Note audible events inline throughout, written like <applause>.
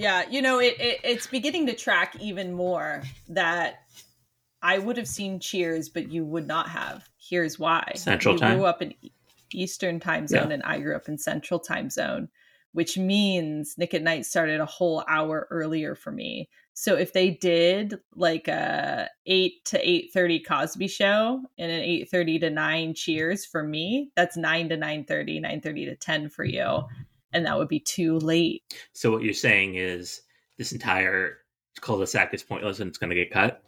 Yeah, you know, it, it it's beginning to track even more that I would have seen Cheers, but you would not have. Here's why. Central you time. grew up in Eastern time zone, Yeah. and I grew up in Central time zone, which means Nick at Nite started a whole hour earlier for me. So if they did like a eight to eight thirty Cosby show and an eight thirty to nine Cheers for me, that's nine to 9.30, 9.30 to ten for you, and that would be too late. So what you're saying is this entire cul-de-sac is pointless and it's going to get cut.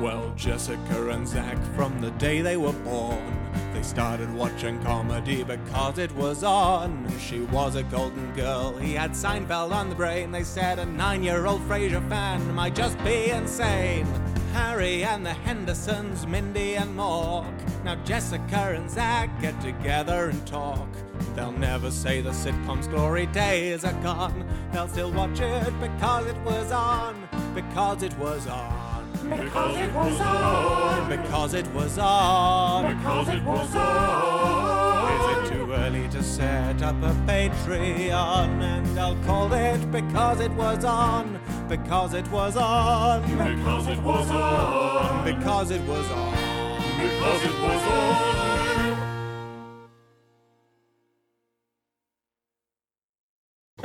Well, Jessica and Zach, from the day they were born, they started watching comedy because it was on. She was a golden girl, he had Seinfeld on the brain. They said a nine year old Frasier fan might just be insane. Harry and the Hendersons, Mindy and Mork. Now Jessica and Zach get together and talk. They'll never say the sitcom's glory days are gone. They'll still watch it because it was on. Because it was on. Because it was on. Because it was on. Because it was on. Too early to set up a Patreon? And I'll call it because it was on. Because it was on. Because it was on. Because it was on. Because it was on.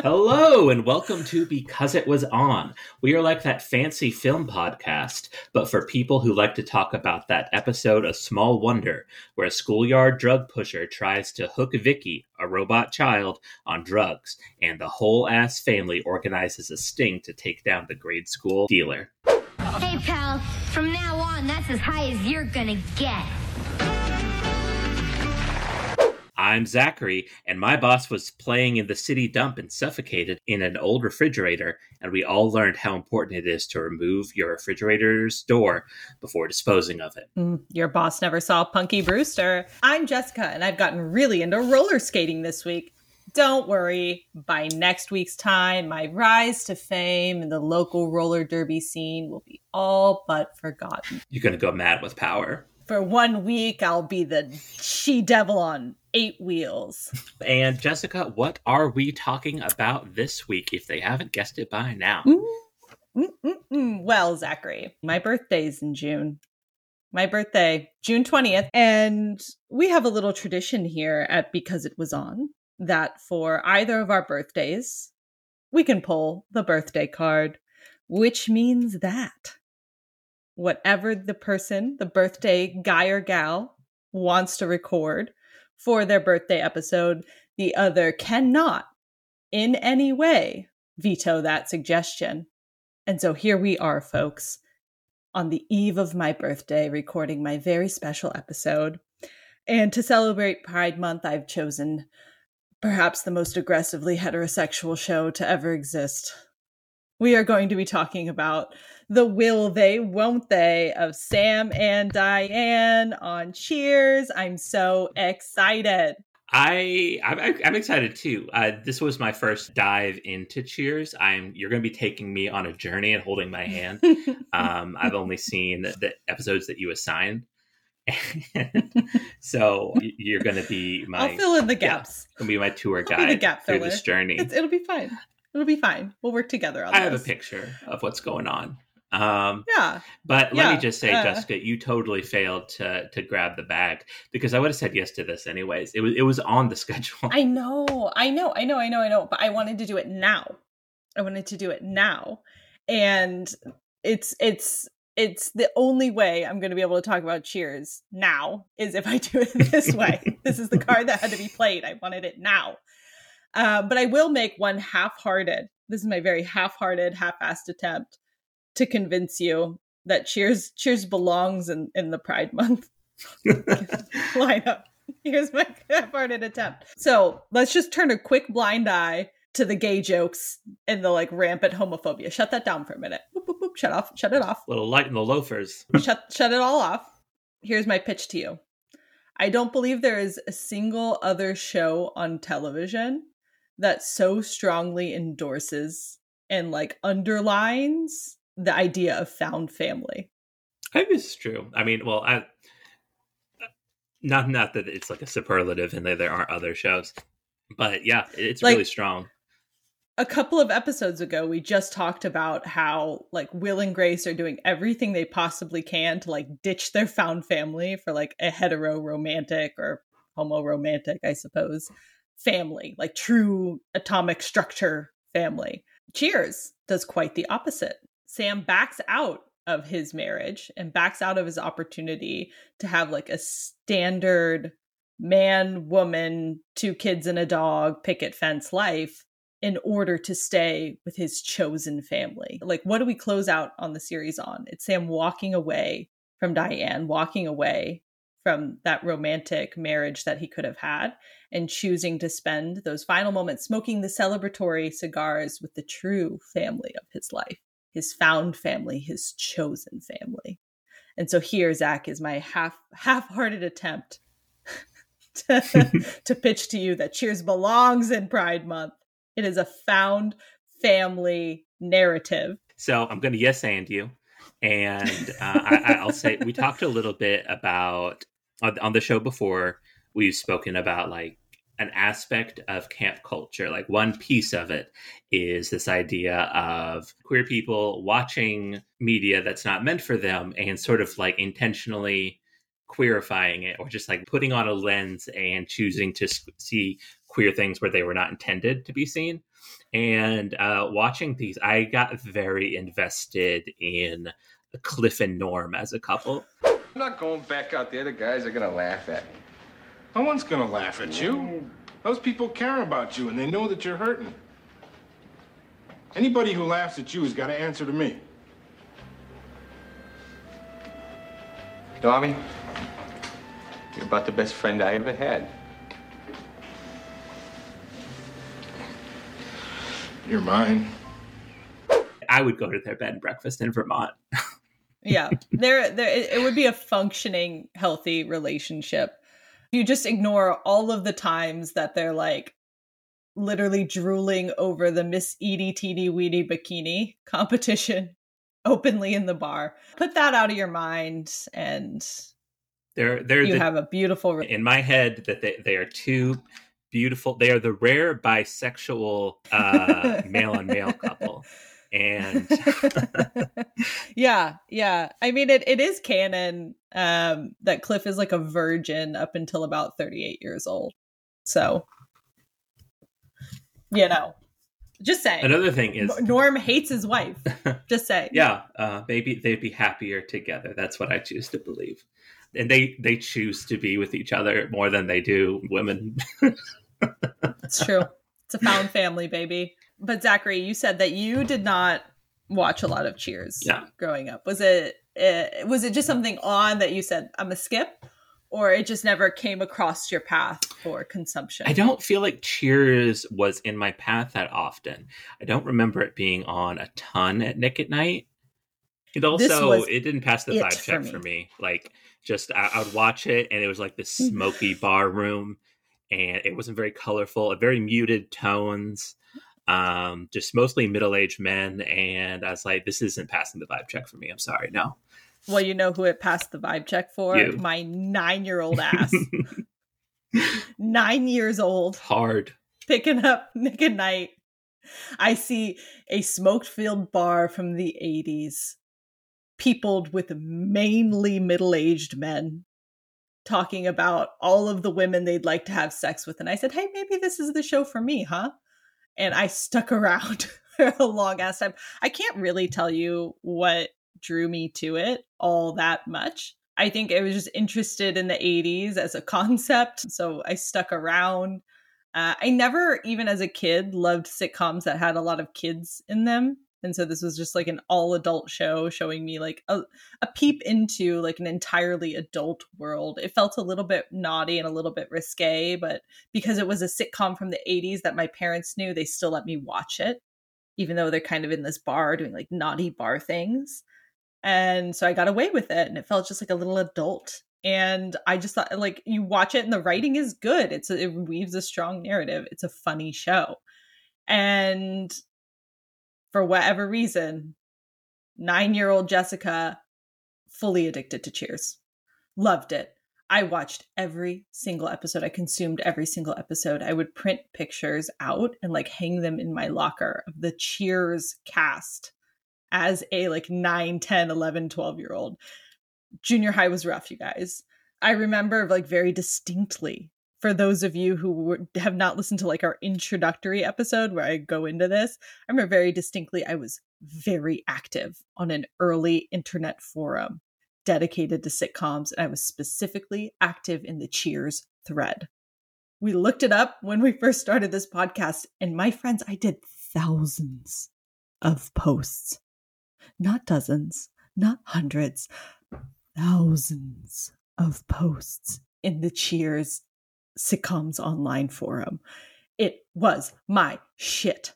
Hello and welcome to Because It Was On. We are like that fancy film podcast, but for people who like to talk about that episode of Small Wonder, where a schoolyard drug pusher tries to hook Vicky, a robot child, on drugs, and the whole ass family organizes a sting to take down the grade school dealer. Hey, pal, from now on, that's as high as you're gonna get. I'm Zachary, and my boss was playing in the city dump and suffocated in an old refrigerator, and we all learned how important it is to remove your refrigerator's door before disposing of it. Mm, your boss never saw Punky Brewster. I'm Jessica, and I've gotten really into roller skating this week. Don't worry, by next week's time, my rise to fame in the local roller derby scene will be all but forgotten. You're going to go mad with power. For one week, I'll be the she devil on eight wheels. And Jessica, what are we talking about this week if they haven't guessed it by now? Mm-mm-mm. Well, Zachary, my birthday's in June. My birthday, June 20th. And we have a little tradition here at Because It Was On that for either of our birthdays, we can pull the birthday card, which means that whatever the person, the birthday guy or gal, wants to record for their birthday episode, the other cannot in any way veto that suggestion. And so here we are, folks, on the eve of my birthday, recording my very special episode. And to celebrate Pride Month, I've chosen perhaps the most aggressively heterosexual show to ever exist. We are going to be talking about the will they, won't they of Sam and Diane on Cheers. I'm so excited. I I'm, I'm excited too. Uh, this was my first dive into Cheers. I'm you're going to be taking me on a journey and holding my hand. <laughs> um, I've only seen the episodes that you assigned, and <laughs> so you're going to be my I'll fill in the yeah, gaps. gonna be my tour guide the gap through this journey. It's, it'll be fine. It'll be fine. We'll work together on I have a picture of what's going on. Um, Yeah. but let Yeah, me just say, uh, Jessica, you totally failed to to grab the bag because I would have said yes to this anyways. It was it was on the <laughs> schedule. I know, I know, I know, I know, I know, but I wanted to do it now. I wanted to do it now. And it's it's it's the only way I'm going to be able to talk about Cheers now is if I do it <laughs> this way. this is the card that had to be played. I wanted it now. Uh, but I will make one half-hearted. This is my very half-hearted, half-assed attempt to convince you that Cheers Cheers belongs in in the Pride Month <laughs> lineup. Here's my half-hearted attempt. So let's just turn a quick blind eye to the gay jokes and the like rampant homophobia. Shut that down for a minute. Boop, boop, boop. Shut off. Shut it off. Little light in the loafers. shut shut it all off. Here's my pitch to you. I don't believe there is a single other show on television that so strongly endorses and like underlines the idea of found family. I think it's true. I mean, well, I not not that it's like a superlative and that there aren't other shows, But yeah, it's Like- really strong. a couple of episodes ago we just talked about how like will and grace are doing everything they possibly can to like ditch their found family for like a hetero romantic or homo romantic i suppose family like true atomic structure family cheers does quite the opposite sam backs out of his marriage and backs out of his opportunity to have like a standard man woman two kids and a dog picket fence life in order to stay with his chosen family. Like, what do we close out on the series on? It's Sam walking away from Diane, walking away from that romantic marriage that he could have had, and choosing to spend those final moments smoking the celebratory cigars with the true family of his life, his found family, his chosen family. And so here, Zach, is my half half-hearted attempt <laughs> to, <laughs> to pitch to you that Cheers belongs in Pride Month. It is a found family narrative. So I'm going to yes and you, and uh, I, I'll say we talked a little bit about on, the show before. We've spoken about like an aspect of camp culture. Like one piece of it is this idea of queer people watching media that's not meant for them and sort of like intentionally queerifying it or just like putting on a lens and choosing to see queer things where they were not intended to be seen. And uh, watching these, I got very invested in Cliff and Norm as a couple. I'm not going back out there. The guys are gonna laugh at me. No one's gonna laugh at you. Those people care about you and they know that you're hurting. Anybody who laughs at you has got to answer to me. Tommy, you're about the best friend I ever had. You're mine. I would go to their bed and breakfast in Vermont. <laughs> Yeah, there, there. It, would be a functioning, healthy relationship. You just ignore all of the times that they're like literally drooling over the Miss Edie Teeny Weedy bikini competition <laughs> openly in the bar. Put that out of your mind, and They're they're you the, have a beautiful. Re- in my head that they, they are two beautiful. They are the rare bisexual uh, <laughs> male on male couple, and <laughs> yeah, yeah. I mean, it, it is canon um, that Cliff is like a virgin up until about 38 years old. So, you know, just say another thing is Norm hates his wife. <laughs> Just say. yeah uh, maybe they'd be happier together that's what i choose to believe and they they choose to be with each other more than they do women <laughs> It's true. It's a found family, baby. But Zachary, you said that you did not watch a lot of Cheers Yeah. growing up. Was it uh, was it just something on that you said I'm a skip, or it just never came across your path for consumption? i don't feel like cheers was in my path that often i don't remember it being on a ton at nick at nite it also it didn't pass the it vibe for check me. for me like just I, I would watch it and it was like this smoky bar room and it wasn't very colorful very muted tones um just mostly middle-aged men and i was like this isn't passing the vibe check for me i'm sorry no Well, you know who it passed the vibe check for? You. My nine year old ass. <laughs> nine years old, hard picking up <laughs> Nick at Nite. I see a smoked filled bar from the 80s, peopled with mainly middle aged men talking about all of the women they'd like to have sex with. And I said, hey, maybe this is the show for me, huh? And I stuck <laughs> around for a long ass time. I can't really tell you what drew me to it all that much. I think I was just interested in the 80s as a <laughs> concept. So I stuck around. Uh, I never, even as a kid, loved sitcoms that had a lot of kids in them. And so this was just like an all adult show showing me like a, a peep into like an entirely adult world. It felt a little bit naughty and a little bit risque, but because it was a sitcom from the 80s that my parents knew, they still let me watch it, even though they're kind of in this bar doing like naughty bar things. And so I got away with it and it felt just like a little adult. And I just thought like you watch it and the writing is good. It's a, it weaves a strong narrative. It's a funny show. And for whatever reason, 9-year-old Jessica fully addicted to Cheers. Loved it. I watched every single episode. I consumed every single episode. I would print pictures out and like hang them in my locker of the Cheers cast as a like 9, 10, 11, 12 year old. Junior high was rough, you guys. I remember like very distinctly for those of you who were, have not listened to like our introductory episode where I go into this, I remember very distinctly I was very active on an early internet forum dedicated to sitcoms, and I was specifically active in the Cheers thread. We looked it up when we first started this podcast, and my friends, I did thousands of posts, not dozens, not hundreds, thousands of posts in the Cheers sitcoms online forum. It was my shit.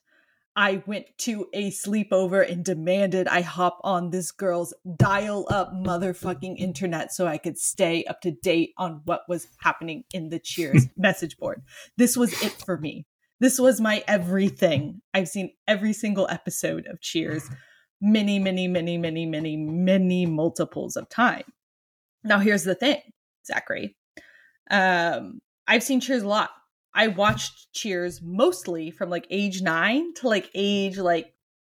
I went to a sleepover and demanded I hop on this girl's dial up motherfucking internet so I could stay up to date on what was happening in the Cheers <laughs> message board. This was it for me. This was my everything. I've seen every single episode of Cheers many, many, many, many, many, many multiples of time. Now, here's the thing, Zachary. Um, I've seen Cheers a lot. I watched Cheers mostly from like age nine to like age like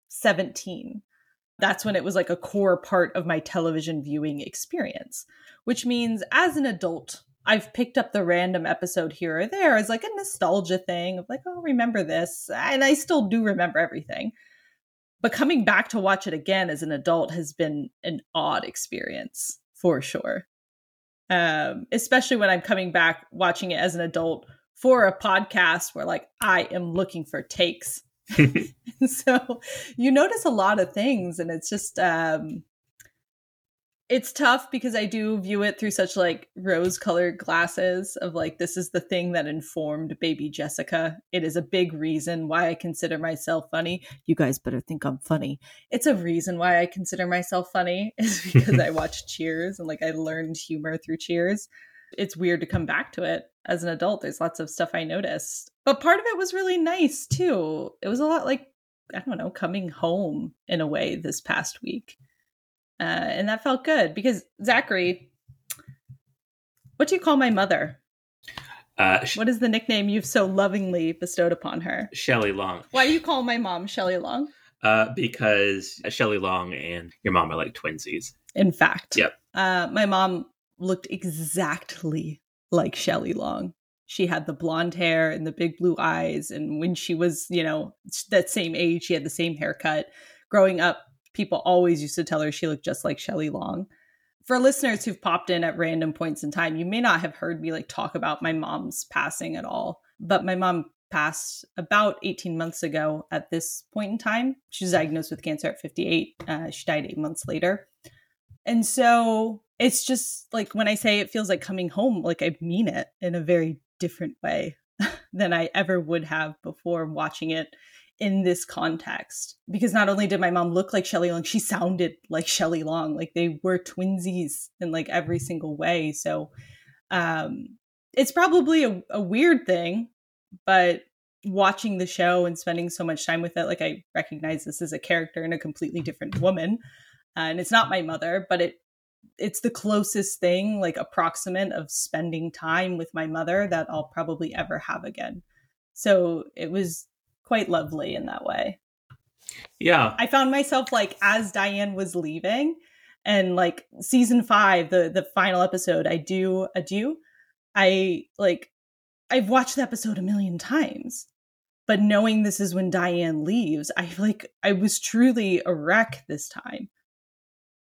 17. That's when it was like a core part of my television viewing experience, which means as an adult, I've picked up the random episode here or there as like a nostalgia thing of like, oh, remember this. And I still do remember everything. But coming back to watch it again as an adult has been an odd experience for sure. Um, especially when I'm coming back watching it as an adult for a podcast where like I am looking for takes. <laughs> <laughs> so you notice a lot of things and it's just um it's tough because I do view it through such like rose colored glasses of like this is the thing that informed baby Jessica. It is a big reason why I consider myself funny. You guys better think I'm funny. It's a reason why I consider myself funny <laughs> is because I <laughs> watched Cheers and like I learned humor through Cheers. It's weird to come back to it as an adult. There's lots of stuff I noticed. But part of it was really nice too. It was a lot like I don't know, coming home in a way this past week. Uh, and that felt good because Zachary, what do you call my mother? Uh, What is the nickname you've so lovingly bestowed upon her? Shelley Long. Why do you call my mom Shelley Long? Uh, because Shelley Long and your mom are like twinsies. In fact, Yep. uh, my mom looked exactly like Shelley Long. She had the blonde hair and the big blue eyes. And when she was, you know, that same age, she had the same haircut. Growing up, people always used to tell her she looked just like Shelley Long. For listeners who've popped in at random points in time, you may not have heard me like talk about my mom's passing at all. But my mom passed about 18 months ago at this point in time. She was diagnosed with cancer at 58. Uh, she died eight months later. And so it's just like when I say it feels like coming home, like I mean it in a very different way <laughs> than I ever would have before watching it in this context. Because not only did my mom look like Shelley Long, she sounded like Shelley Long. Like they were twinsies in like every single way. So um it's probably a, a weird thing, but watching the show and spending so much time with it, like I recognize this as a character and a completely different woman. Uh, and it's not my mother, but it it's the closest thing, like approximate of spending time with my mother that I'll probably ever have again. So it was quite lovely in that way. Yeah. I found myself like as Diane was leaving and like season 5 the the final episode I do adieu I like I've watched the episode a million times but knowing this is when Diane leaves I like I was truly a wreck this time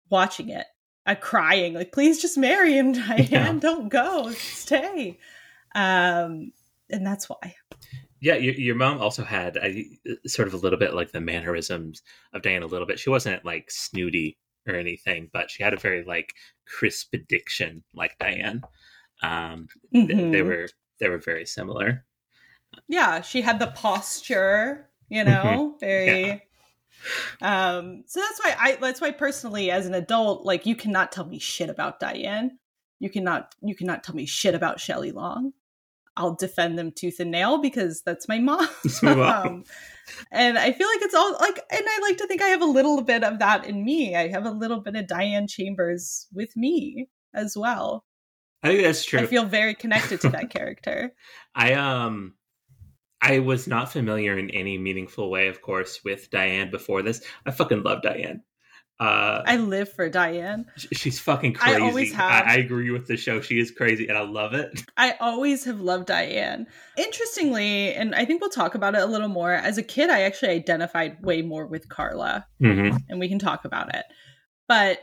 watching it I crying like please just marry him <laughs> Diane Yeah. don't go stay um and that's why Yeah, your, your mom also had a, sort of a little bit like the mannerisms of Diane a little bit. She wasn't like snooty or anything, but she had a very like crisp diction like Diane. Um, th- they were they were very similar. yeah she had the posture you know very um so that's why i that's why personally as an adult like you cannot tell me shit about diane you cannot you cannot tell me shit about Shelley long i'll defend them tooth and nail because that's my mom <laughs> It's my mom. Um, and i feel like it's all like and i like to think i have a little bit of that in me i have a little bit of diane chambers with me as well I think that's true. I feel very connected to that <laughs> character. I um I was not familiar in any meaningful way, of course, with Diane before this. I fucking love Diane. Uh, I live for Diane. she's fucking I crazy. always have. I, I agree with the show. She is crazy, and I love it. <laughs> I always have loved Diane. Interestingly, and I think we'll talk about it a little more, as a kid, I actually identified way more with Carla, Mm-hmm. and we can talk about it. But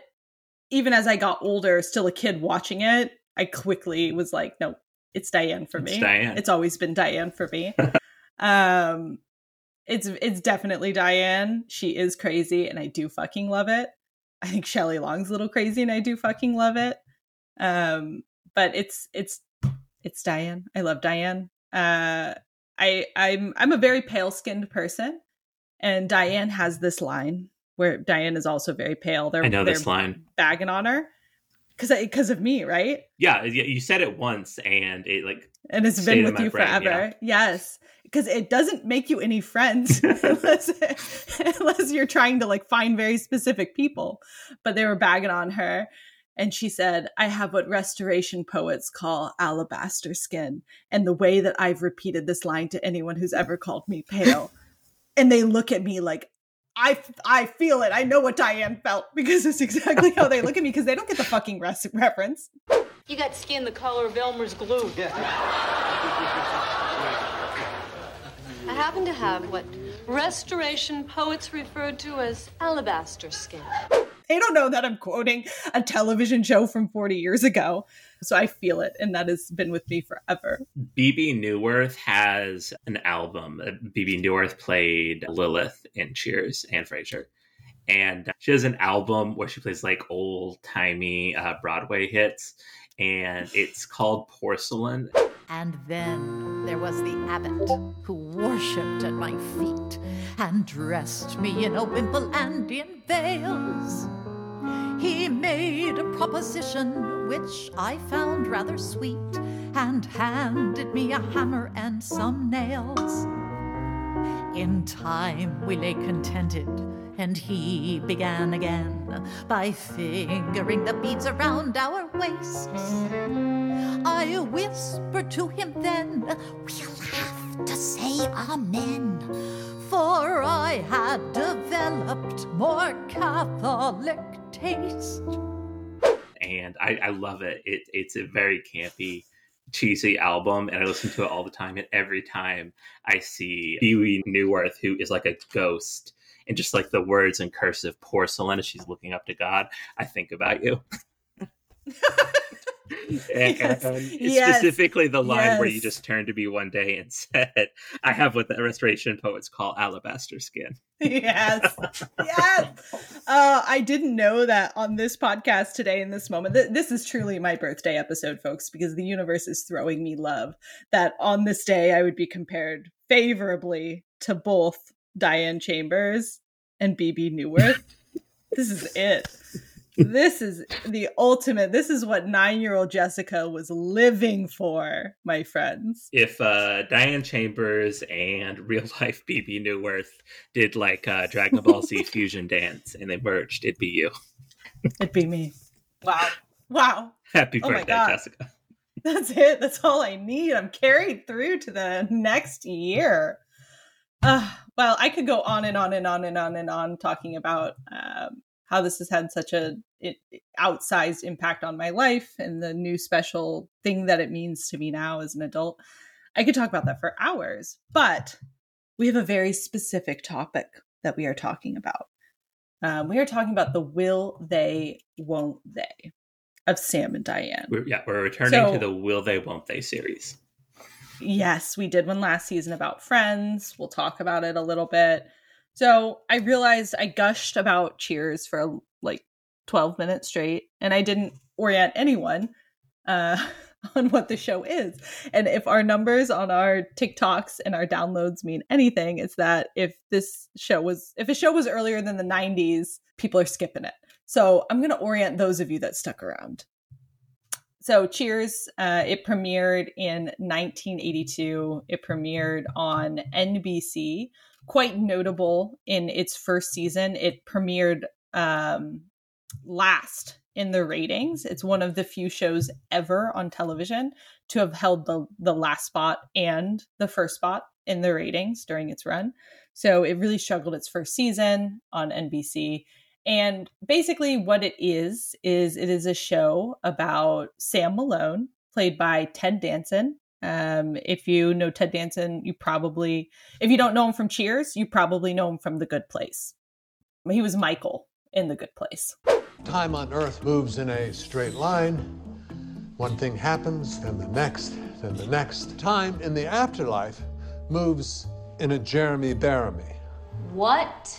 even as I got older, still a kid watching it, I quickly was like, no, it's Diane for It's me. Diane. It's always been Diane for me. <laughs> um it's it's definitely Diane. She is crazy and I do fucking love it. I think Shelley Long's a little crazy and I do fucking love it. Um but it's it's it's Diane. I love Diane. Uh I I'm I'm a very pale-skinned person and Diane has this line where Diane is also very pale. They're I know they're this line. bagging on her cuz because of me, right? Yeah, you said it once, and it like and it's been with you brain, forever. yeah. Yes, because it doesn't make you any friends <laughs> unless unless you're trying to like find very specific people. But they were bagging on her, and she said, "I have what restoration poets call alabaster skin, and the way that I've repeated this line to anyone who's ever called me pale, and they look at me like." I, I feel it. I know what Diane felt <laughs> because it's exactly how they look at me because they don't get the fucking res- reference. You got skin the color of Elmer's glue. <laughs> I happen to have what restoration poets referred to as alabaster skin. they don't know that I'm quoting a television show from 40 years ago. So I feel it, and that has been with me forever. Bebe Neuwirth has an album. Bebe Neuwirth played Lilith in Cheers and Frasier. And she has an album where she plays like old timey uh, Broadway hits. And it's called Porcelain. And then there was the abbot who worshipped at my feet and dressed me in a wimple and in veils. He made a proposition which I found rather sweet and handed me a hammer and some nails. In time we lay contented, and he began again by fingering the beads around our waists. I whispered to him then, We'll have to say Amen, for I had developed more Catholic taste. And I, I love it. it. It's a very campy, cheesy album. And I listen to it all the time. And every time I see Bebe Neuwirth, who is like a ghost, and just like the words in cursive porcelain as she's looking up to God, I think about you. <laughs> and, Yes. and Yes. specifically the line where you just turned to me one day and said, I have what the restoration poets call alabaster skin. yes. <laughs> Yes. Uh, I didn't know that on this podcast today, in this moment. Th- this is truly my birthday episode, folks, because the universe is throwing me love. That on this day, I would be compared favorably to both Diane Chambers and Bebe Neuwirth. <laughs> this is it. This is the ultimate. This is what nine year old Jessica was living for, my friends. If uh, Diane Chambers and real life Bebe Neuwirth did like uh, Dragon Ball Z <laughs> fusion dance and they merged, it'd be you. It'd be me. Wow. Wow. Happy Oh birthday, Jessica. That's it. That's all I need. I'm carried through to the next year. Uh, well, I could go on and on and on and on and on talking about um, how this has had such a it, outsized impact on my life and the new special thing that it means to me now as an adult. I could talk about that for hours, but we have a very specific topic that we are talking about. Um, we are talking about the will they, won't they of Sam and Diane. We're, yeah, we're returning So- to the Will They, Won't They series. Yes, we did one last season about friends. We'll talk about it a little bit. So I realized I gushed about Cheers for like 12 minutes straight, and I didn't orient anyone uh, <laughs> on what the show is. And if our numbers on our TikToks and our downloads mean anything, it's that if this show was, if a show was earlier than the 90s, people are skipping it. So I'm going to orient those of you that stuck around. So Cheers, uh, it premiered in 1982. It premiered on NBC. Quite notable in its first season. It premiered um, last in the ratings. It's one of the few shows ever on television to have held the the last spot and the first spot in the ratings during its run. So it really struggled its first season on NBC. And basically what it is is it is a show about Sam Malone played by Ted Danson. Um, if you know Ted Danson, you probably if you don't know him from Cheers, you probably know him from The Good Place. He was Michael in The Good Place. Time on Earth moves in a straight line. One thing happens, then the next, then the next. Time in the afterlife moves in a Jeremy Bearimy. What?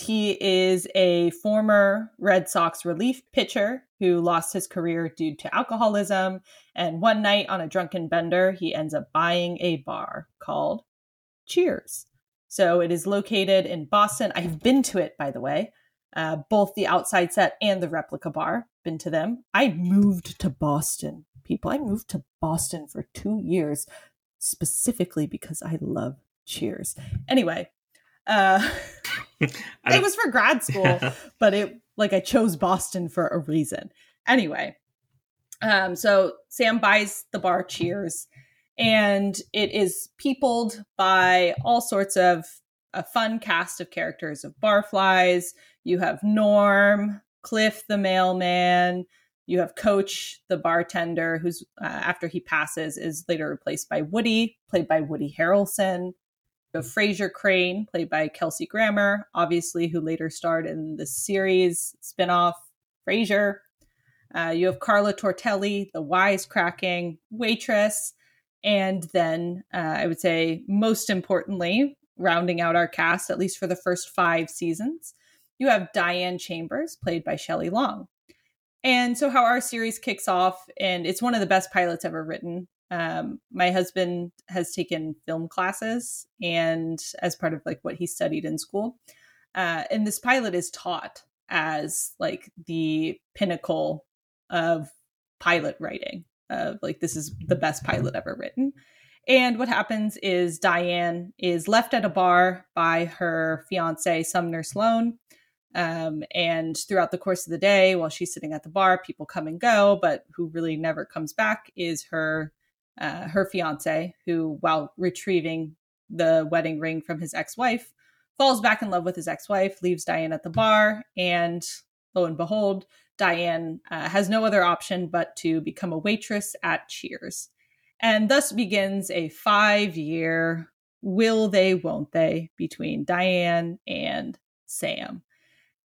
He is a former Red Sox relief pitcher who lost his career due to alcoholism. And one night on a drunken bender, he ends up buying a bar called Cheers. So it is located in Boston. I've been to it, by the way, uh, both the outside set and the replica bar. Been to them. I moved to Boston, people. I moved to Boston for two years specifically because I love Cheers. Anyway, uh, <laughs> it was for grad school, <laughs> but it like I chose Boston for a reason. Anyway, um, so Sam buys the bar Cheers, and it is peopled by all sorts of a fun cast of characters of barflies. You have Norm, Cliff the mailman. You have Coach the bartender, who's uh, after he passes is later replaced by Woody, played by Woody Harrelson. You have Frasier Crane, played by Kelsey Grammer, obviously, who later starred in the series spinoff Frasier. Uh, you have Carla Tortelli, the wisecracking waitress. And then uh, I would say, most importantly, rounding out our cast, at least for the first five seasons, you have Diane Chambers, played by Shelley Long. And so, how our series kicks off, and it's one of the best pilots ever written. Um, my husband has taken film classes, and as part of like what he studied in school, uh, and this pilot is taught as like the pinnacle of pilot writing. Uh, like this is the best pilot ever written. And what happens is Diane is left at a bar by her fiance Sumner Sloan. Um, and throughout the course of the day, while she's sitting at the bar, people come and go, but who really never comes back is her uh, her fiance, who, while retrieving the wedding ring from his ex-wife, falls back in love with his ex-wife, leaves Diane at the bar, and lo and behold, Diane uh, has no other option but to become a waitress at Cheers. And thus begins a five year will they, won't they between Diane and Sam.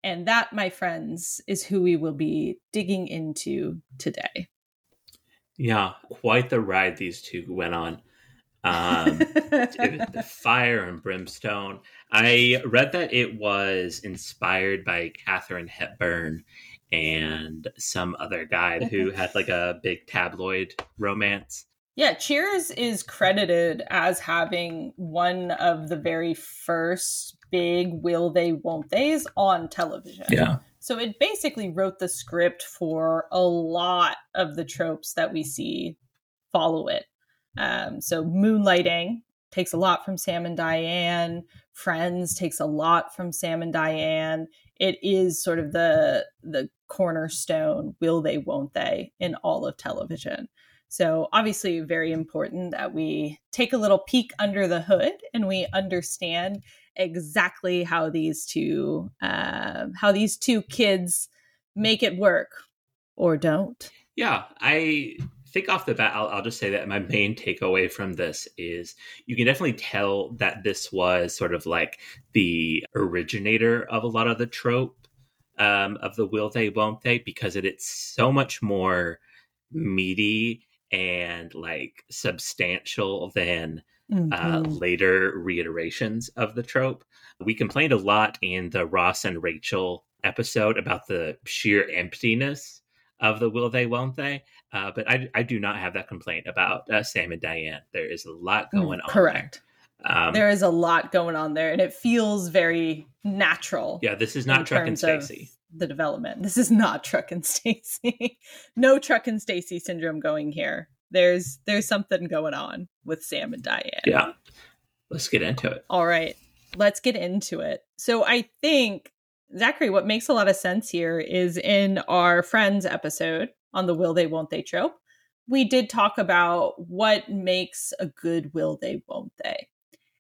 And that, my friends, is who we will be digging into today. Yeah, quite the ride these two went on. Um, <laughs> the fire and brimstone. I read that it was inspired by Katharine Hepburn and some other guy who had like a big tabloid romance. Yeah, Cheers is credited as having one of the very first big will they, won't they's on television. Yeah. So it basically wrote the script for a lot of the tropes that we see follow it. Um, so moonlighting takes a lot from Sam and Diane. Friends takes a lot from Sam and Diane. It is sort of the the cornerstone will they won't they in all of television. So, obviously, very important that we take a little peek under the hood and we understand exactly how these two uh, how these two kids make it work or don't. Yeah, I think off the bat, I'll, I'll, just say that my main takeaway from this is you can definitely tell that this was sort of like the originator of a lot of the trope um, of the will they, won't they, because it, it's so much more meaty and like substantial than mm-hmm. uh, later reiterations of the trope. We complained a lot in the Ross and Rachel episode about the sheer emptiness of the will they, won't they. Uh, but I, I do not have that complaint about uh, Sam and Diane. There is a lot mm, going on. Correct. Um, there is a lot going on there, and it feels very natural. Yeah, this is not Truck and Stacy. The development. This is not Truck and <laughs> Stacy. no Truck and Stacy syndrome going here. There's there's something going on with Sam and Diane. Yeah. Let's get into it. All right. Let's get into it. So I think Zachary, what makes a lot of sense here is in our Friends episode on the will they, won't they trope, we did talk about what makes a good will they, won't they.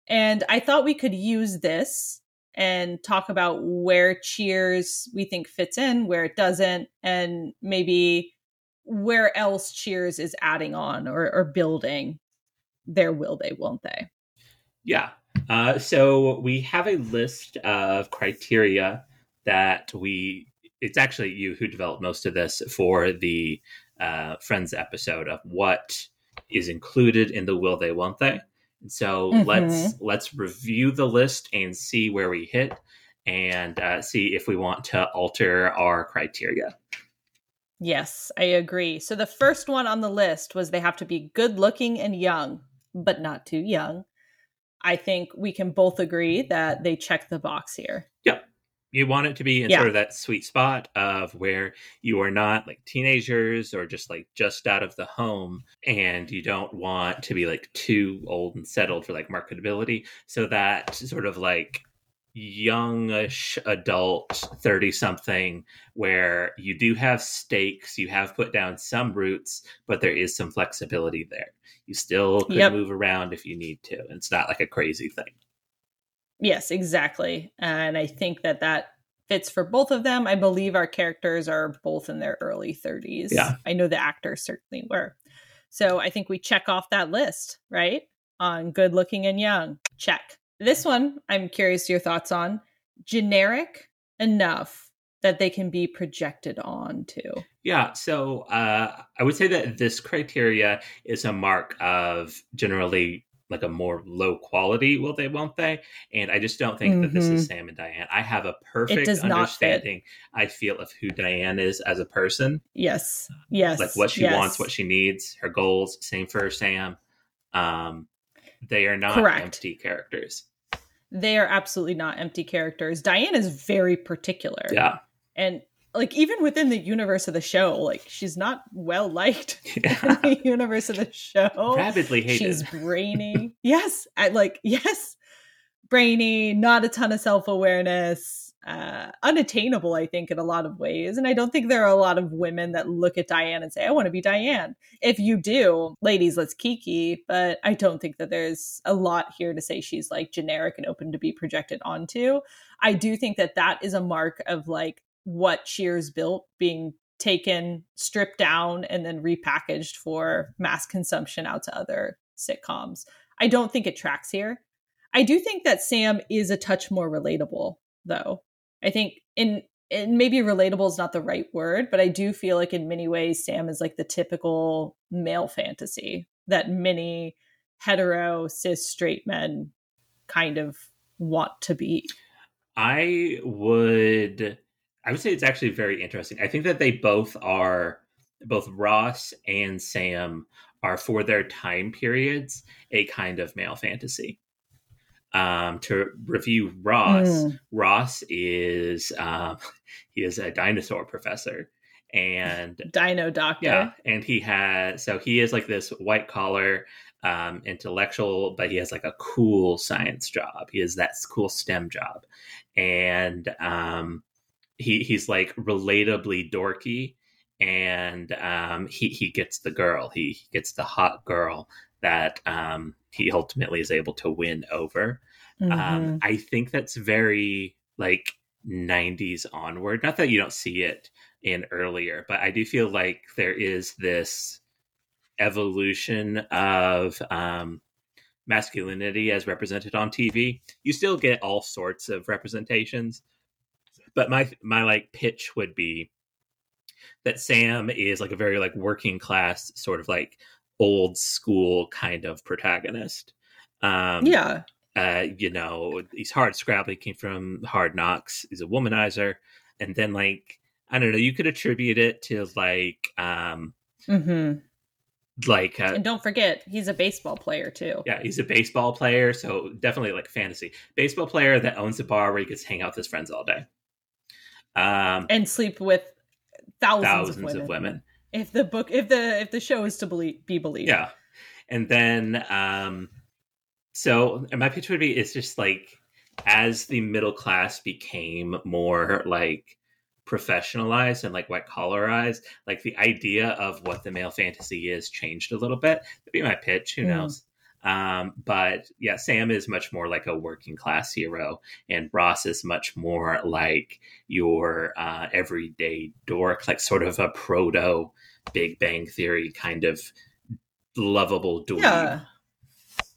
And I thought we could use this and talk about where Cheers we think fits in, where it doesn't, and maybe where else Cheers is adding on or, or building their will they, won't they. Yeah. Uh, so we have a list of criteria that we, it's actually you who developed most of this for the uh, Friends episode of what is included in the will they, won't they. And so Mhm. let's let's review the list and see where we hit and uh, see if we want to alter our criteria. Yes, I agree. So the first one on the list was they have to be good looking and young, but not too young. I think we can both agree that they check the box here. Yep. You want it to be in Yeah. sort of that sweet spot of where you are not like teenagers or just like just out of the home and you don't want to be like too old and settled for like marketability. So that sort of like youngish adult 30 something where you do have stakes, you have put down some roots, but there is some flexibility there. You still can Yep. move around if you need to. It's not like a crazy thing. Yes, exactly. And I think that that fits for both of them. I believe our characters are both in their early 30s. Yeah. I know the actors certainly were. So I think we check off that list, right? On good looking and young. Check. This one, I'm curious your thoughts on. Generic enough that they can be projected onto. Yeah, so uh, I would say that this criteria is a mark of generally like a more low quality will they won't they and i just don't think that this is Mhm. sam and diane i have a perfect does not fit. understanding i feel of who diane is as a person Yes. Yes. like what she yes. wants what she needs her goals same for sam um they are not Correct. empty characters They are absolutely not empty characters. Diane is very particular. yeah and like even within the universe of the show like she's not well liked Yeah. <laughs> in the universe of the show Rabidly hated. she's brainy yes I, like <laughs> yes brainy not a ton of self-awareness uh unattainable i think in a lot of ways. And i don't think there are a lot of women that look at diane and say i want to be diane. If you do ladies let's kiki. But i don't think that there's a lot here to say she's like generic and open to be projected onto. I do think that that is a mark of like what cheers built being taken stripped down and then repackaged for mass consumption out to other sitcoms. I don't think it tracks here. I do think that sam is a touch more relatable though i think in and maybe relatable is not the right word but i do feel like in many ways sam is like the typical male fantasy that many hetero cis straight men kind of want to be I would I would say it's actually very interesting. I think that they both are both Ross and Sam are for their time periods a kind of male fantasy. Um, to review Ross, Mm. Ross is um, <laughs> he is a dinosaur professor, and dino doctor yeah, and he has so he is like this white collar um, intellectual, but he has like a cool science job. He has that cool STEM job, and um, he he's like relatably dorky, and um, he he gets the girl. He, he gets the hot girl that um, he ultimately is able to win over. Um, Mhm. I think that's very like 90s onward. Not that you don't see it in earlier, but I do feel like there is this evolution of um, masculinity as represented on TV. You still get all sorts of representations, but my my like pitch would be that Sam is like a very like working class sort of like old school kind of protagonist. Um, yeah uh, you know, he's hard scrappy, came from hard knocks, he's a womanizer. And then like, I don't know, you could attribute it to like um mm-hmm. like uh, and don't forget he's a baseball player too yeah, he's a baseball player, so definitely like fantasy. Baseball player that owns a bar where he gets to hang out with his friends all day. Um and sleep with thousands, thousands of, women. of women. If the book if the if the show is to believe, be believed Yeah. And then um so my pitch would be it's just like as the middle class became more like professionalized and like white collarized, like the idea of what the male fantasy is changed a little bit. That'd be my pitch. Who Mm. knows? Um, but yeah, Sam is much more like a working class hero, and Ross is much more like your uh, everyday dork, like sort of a proto Big Bang Theory kind of lovable dork. Yeah.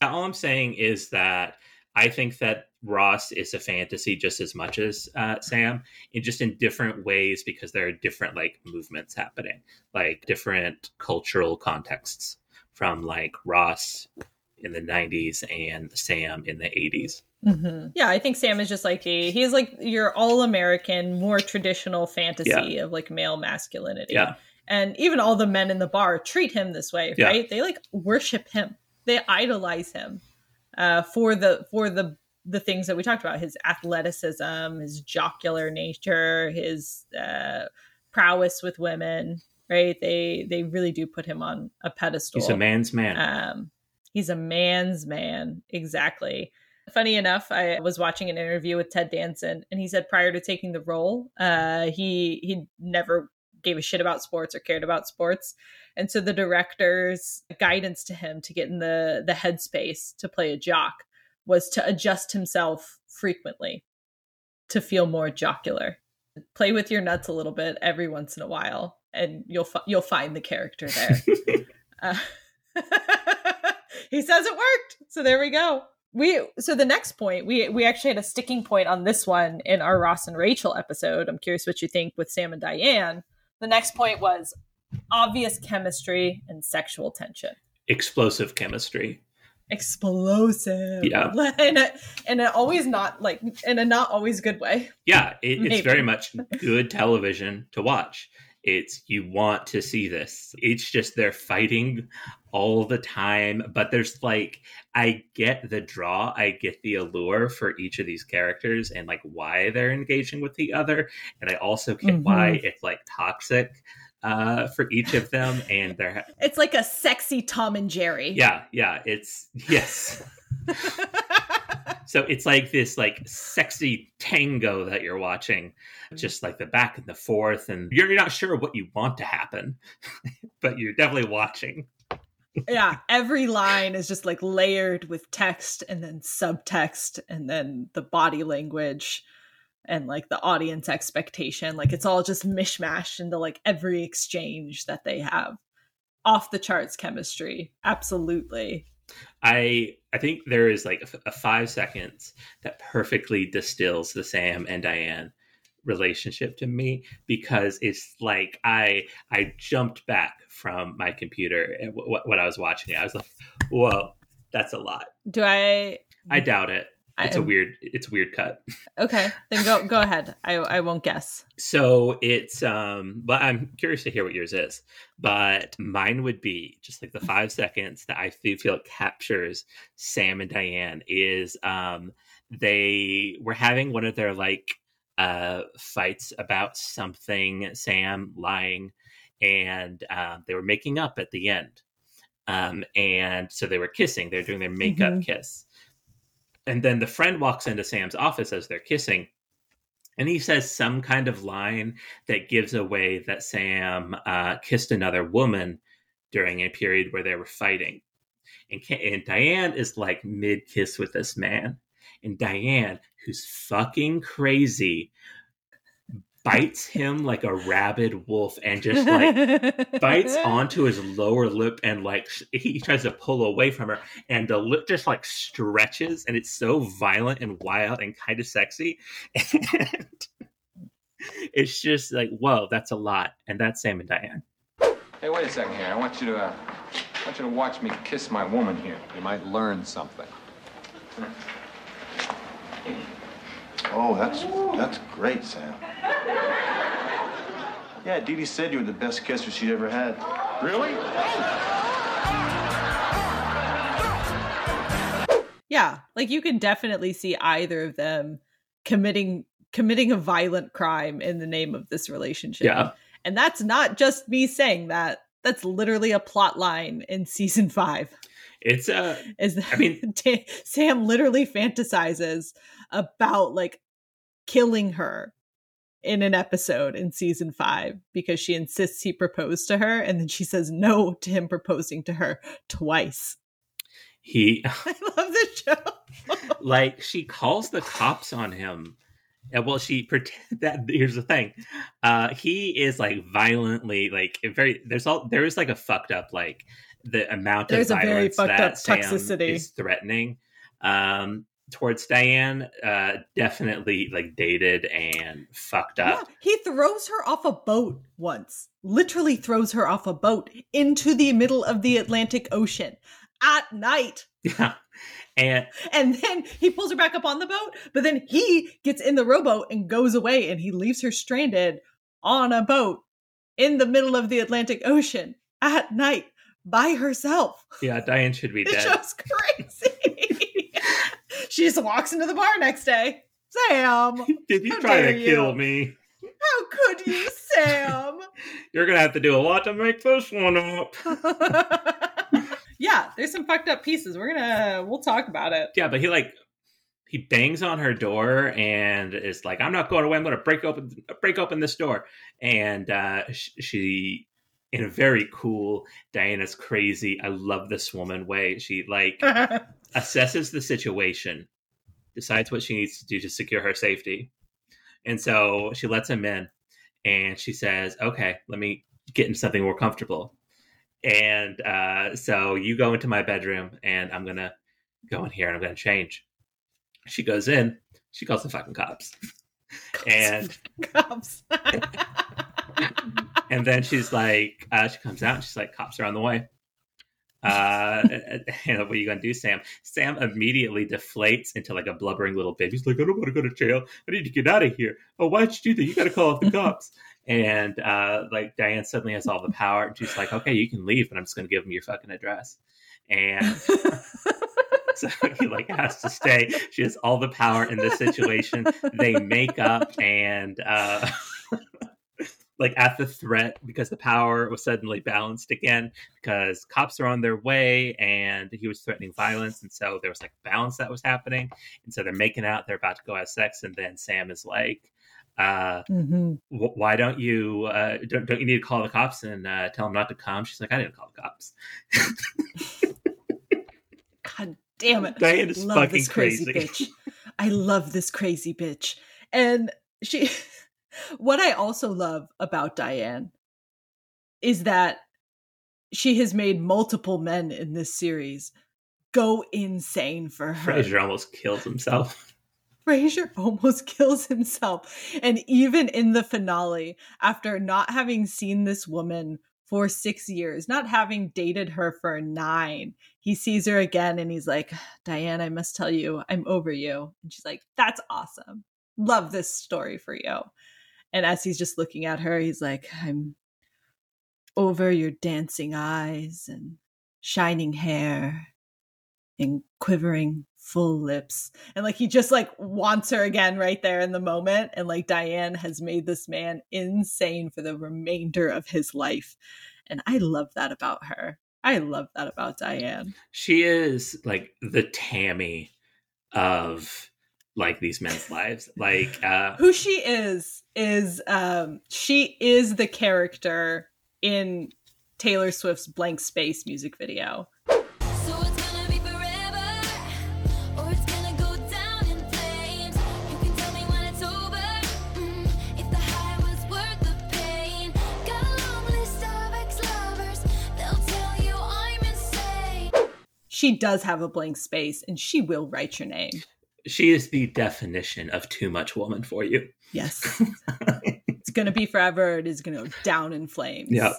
All I'm saying is that I think that Ross is a fantasy just as much as uh, Sam, in just in different ways because there are different like movements happening, like different cultural contexts from like Ross in the 90s and Sam in the 80s. Mhm. Yeah, I think Sam is just like a he's like your all American, more traditional fantasy of like male masculinity. Yeah. And even all the men in the bar treat him this way, Yeah. right? They like worship him. They idolize him uh, for the for the the things that we talked about: his athleticism, his jocular nature, his uh, prowess with women. Right? They they really do put him on a pedestal. He's a man's man. Um, he's a man's man. Exactly. Funny enough, I was watching an interview with Ted Danson, and he said prior to taking the role, uh, he he never gave a shit about sports or cared about sports, and so the director's guidance to him to get in the the headspace to play a jock was to adjust himself frequently to feel more jocular. Play with your nuts a little bit every once in a while, and you'll fi- you'll find the character there. <laughs> uh, <laughs> he says it worked, so there we go. We so the next point we we actually had a sticking point on this one in our Ross and Rachel episode. I'm curious what you think with Sam and Diane. The next point was obvious chemistry and sexual tension. Explosive chemistry. Explosive, Yeah. <laughs> and a, and a always not like in a not always good way. Yeah, it, it's very much <laughs> good television to watch. It's you want to see this. It's just they're fighting all the time, but there's like I get the draw, I get the allure for each of these characters and like why they're engaging with the other, and I also get why Mhm. it's like toxic uh, for each of them, and they're <laughs> It's like a sexy Tom and Jerry. yeah, yeah, it's <laughs> yes. <laughs> so it's like this like sexy tango that you're watching, just like the back and the forth, and you're not sure what you want to happen, but you're definitely watching. Yeah, every line is just like layered with text and then subtext and then the body language and like the audience expectation. Like it's all just mishmashed into like every exchange that they have. Off the charts chemistry. Absolutely. I I think there is like a, a five seconds that perfectly distills the Sam and Diane relationship to me because it's like I I jumped back from my computer and w- when I was watching. I was like, "Whoa, that's a lot." Do I I doubt it. It's a I- weird it's a weird cut. Okay, then go go ahead. I I won't guess. So it's um but I'm curious to hear what yours is. But mine would be just like the five seconds that I feel captures Sam and Diane is um they were having one of their like uh fights about something, Sam lying, and um they were making up at the end. Um and so they were kissing, they're doing their makeup Mhm. kiss. And then the friend walks into Sam's office as they're kissing and he says some kind of line that gives away that Sam uh, kissed another woman during a period where they were fighting. And, and Diane is like mid kiss with this man. And Diane, who's fucking crazy, bites him like a rabid wolf and just like <laughs> bites onto his lower lip and like he tries to pull away from her and the lip just like stretches and it's so violent and wild and kind of sexy and <laughs> it's just like whoa that's a lot and that's sam and diane Hey, wait a second here. I want you to, uh, I want you to watch me kiss my woman here. You might learn something. Oh, that's that's great, Sam. Yeah, Dee Dee said you were the best kisser she'd ever had. Really? Yeah, like you can definitely see either of them committing committing a violent crime in the name of this relationship. Yeah. And that's not just me saying that. That's literally a plot line in season 5. it's uh Is that I mean- <laughs> Sam literally fantasizes about like killing her in an episode in season five because she insists he proposed to her and then she says no to him proposing to her twice. He <laughs> I love the show. <laughs> like she calls the cops on him. And well, she pretend <laughs> that here's the thing. Uh he is like violently like very there's all there is like a fucked up like the amount There's a of very fucked that up Sam toxicity. is threatening um towards Diane uh definitely like dated and fucked Yeah, up. he throws her off a boat once. Literally throws her off a boat into the middle of the Atlantic Ocean at night. <laughs> Yeah. And And then he pulls her back up on the boat, but then he gets in the rowboat and goes away and he leaves her stranded on a boat in the middle of the Atlantic Ocean at night by herself. yeah, Diane should be <laughs> It's dead. just crazy. She just walks into the bar next day. Sam, <laughs> Did you try to you? kill me? How could you, Sam? <laughs> You're gonna have to do a lot to make this one up. <laughs> yeah, there's some fucked up pieces. We're gonna we'll talk about it. Yeah, but he like he bangs on her door and is like, "I'm not going away. I'm to break open break open this door." And uh, she, in a very cool Diana's crazy. I love this woman way. She like assesses the situation, decides what she needs to do to secure her safety, and so she lets him in, and she says, "Okay, let me get into something more comfortable." And uh, so you go into my bedroom, and I'm gonna go in here, and I'm gonna change. She goes in. She calls the fucking cops, <laughs> and Cops. <laughs> and then she's like, uh, she comes out and she's like, cops are on the way. Uh, <laughs> and what are you gonna do, Sam? Sam immediately deflates into like a blubbering little baby. He's like, I don't want to go to jail. I need to get out of here. Oh, why'd you do that? You got to call off the cops. <laughs> And uh, like Diane suddenly has all the power, and she's like, okay, you can leave, but I'm just gonna give him your fucking address. And <laughs> so he like has to stay. She has all the power in this situation. They make up and uh like at the threat because the power was suddenly balanced again because cops are on their way and he was threatening violence and so there was like balance that was happening and so they're making out they're about to go have sex and then sam is like uh Mhm. wh- why don't you uh don't, don't you need to call the cops and uh tell them not to come she's like i didn't call the cops <laughs> God damn it. Diane is love fucking this crazy crazy. bitch. I love this crazy bitch. And she <laughs> what I also love about Diane is that she has made multiple men in this series go insane for her. frasier almost kills himself <laughs> Frasier almost kills himself. And even in the finale, after not having seen this woman for six years, not having dated her for nine, he sees her again and he's like, Diane, I must tell you, I'm over you. And she's like, That's awesome. Love this story for you. And as he's just looking at her, he's like, I'm over your dancing eyes and shining hair and quivering full lips and like he just like wants her again right there in the moment and like Diane has made this man insane for the remainder of his life and I love that about her. I love that about Diane. she is like the tammy of like these men's lives like uh Who she is is um she is the character in Taylor Swift's Blank Space music video. Or it's gonna go down in flames. You can tell me when it's over. Mm, if the high was worth the pain. Got a long list of ex-lovers. They'll tell you I'm insane. She does have a blank space and she will write your name. She is the definition of too much woman for you Yes. <laughs> it's going to be forever. It is going to go down in flames. Yeah.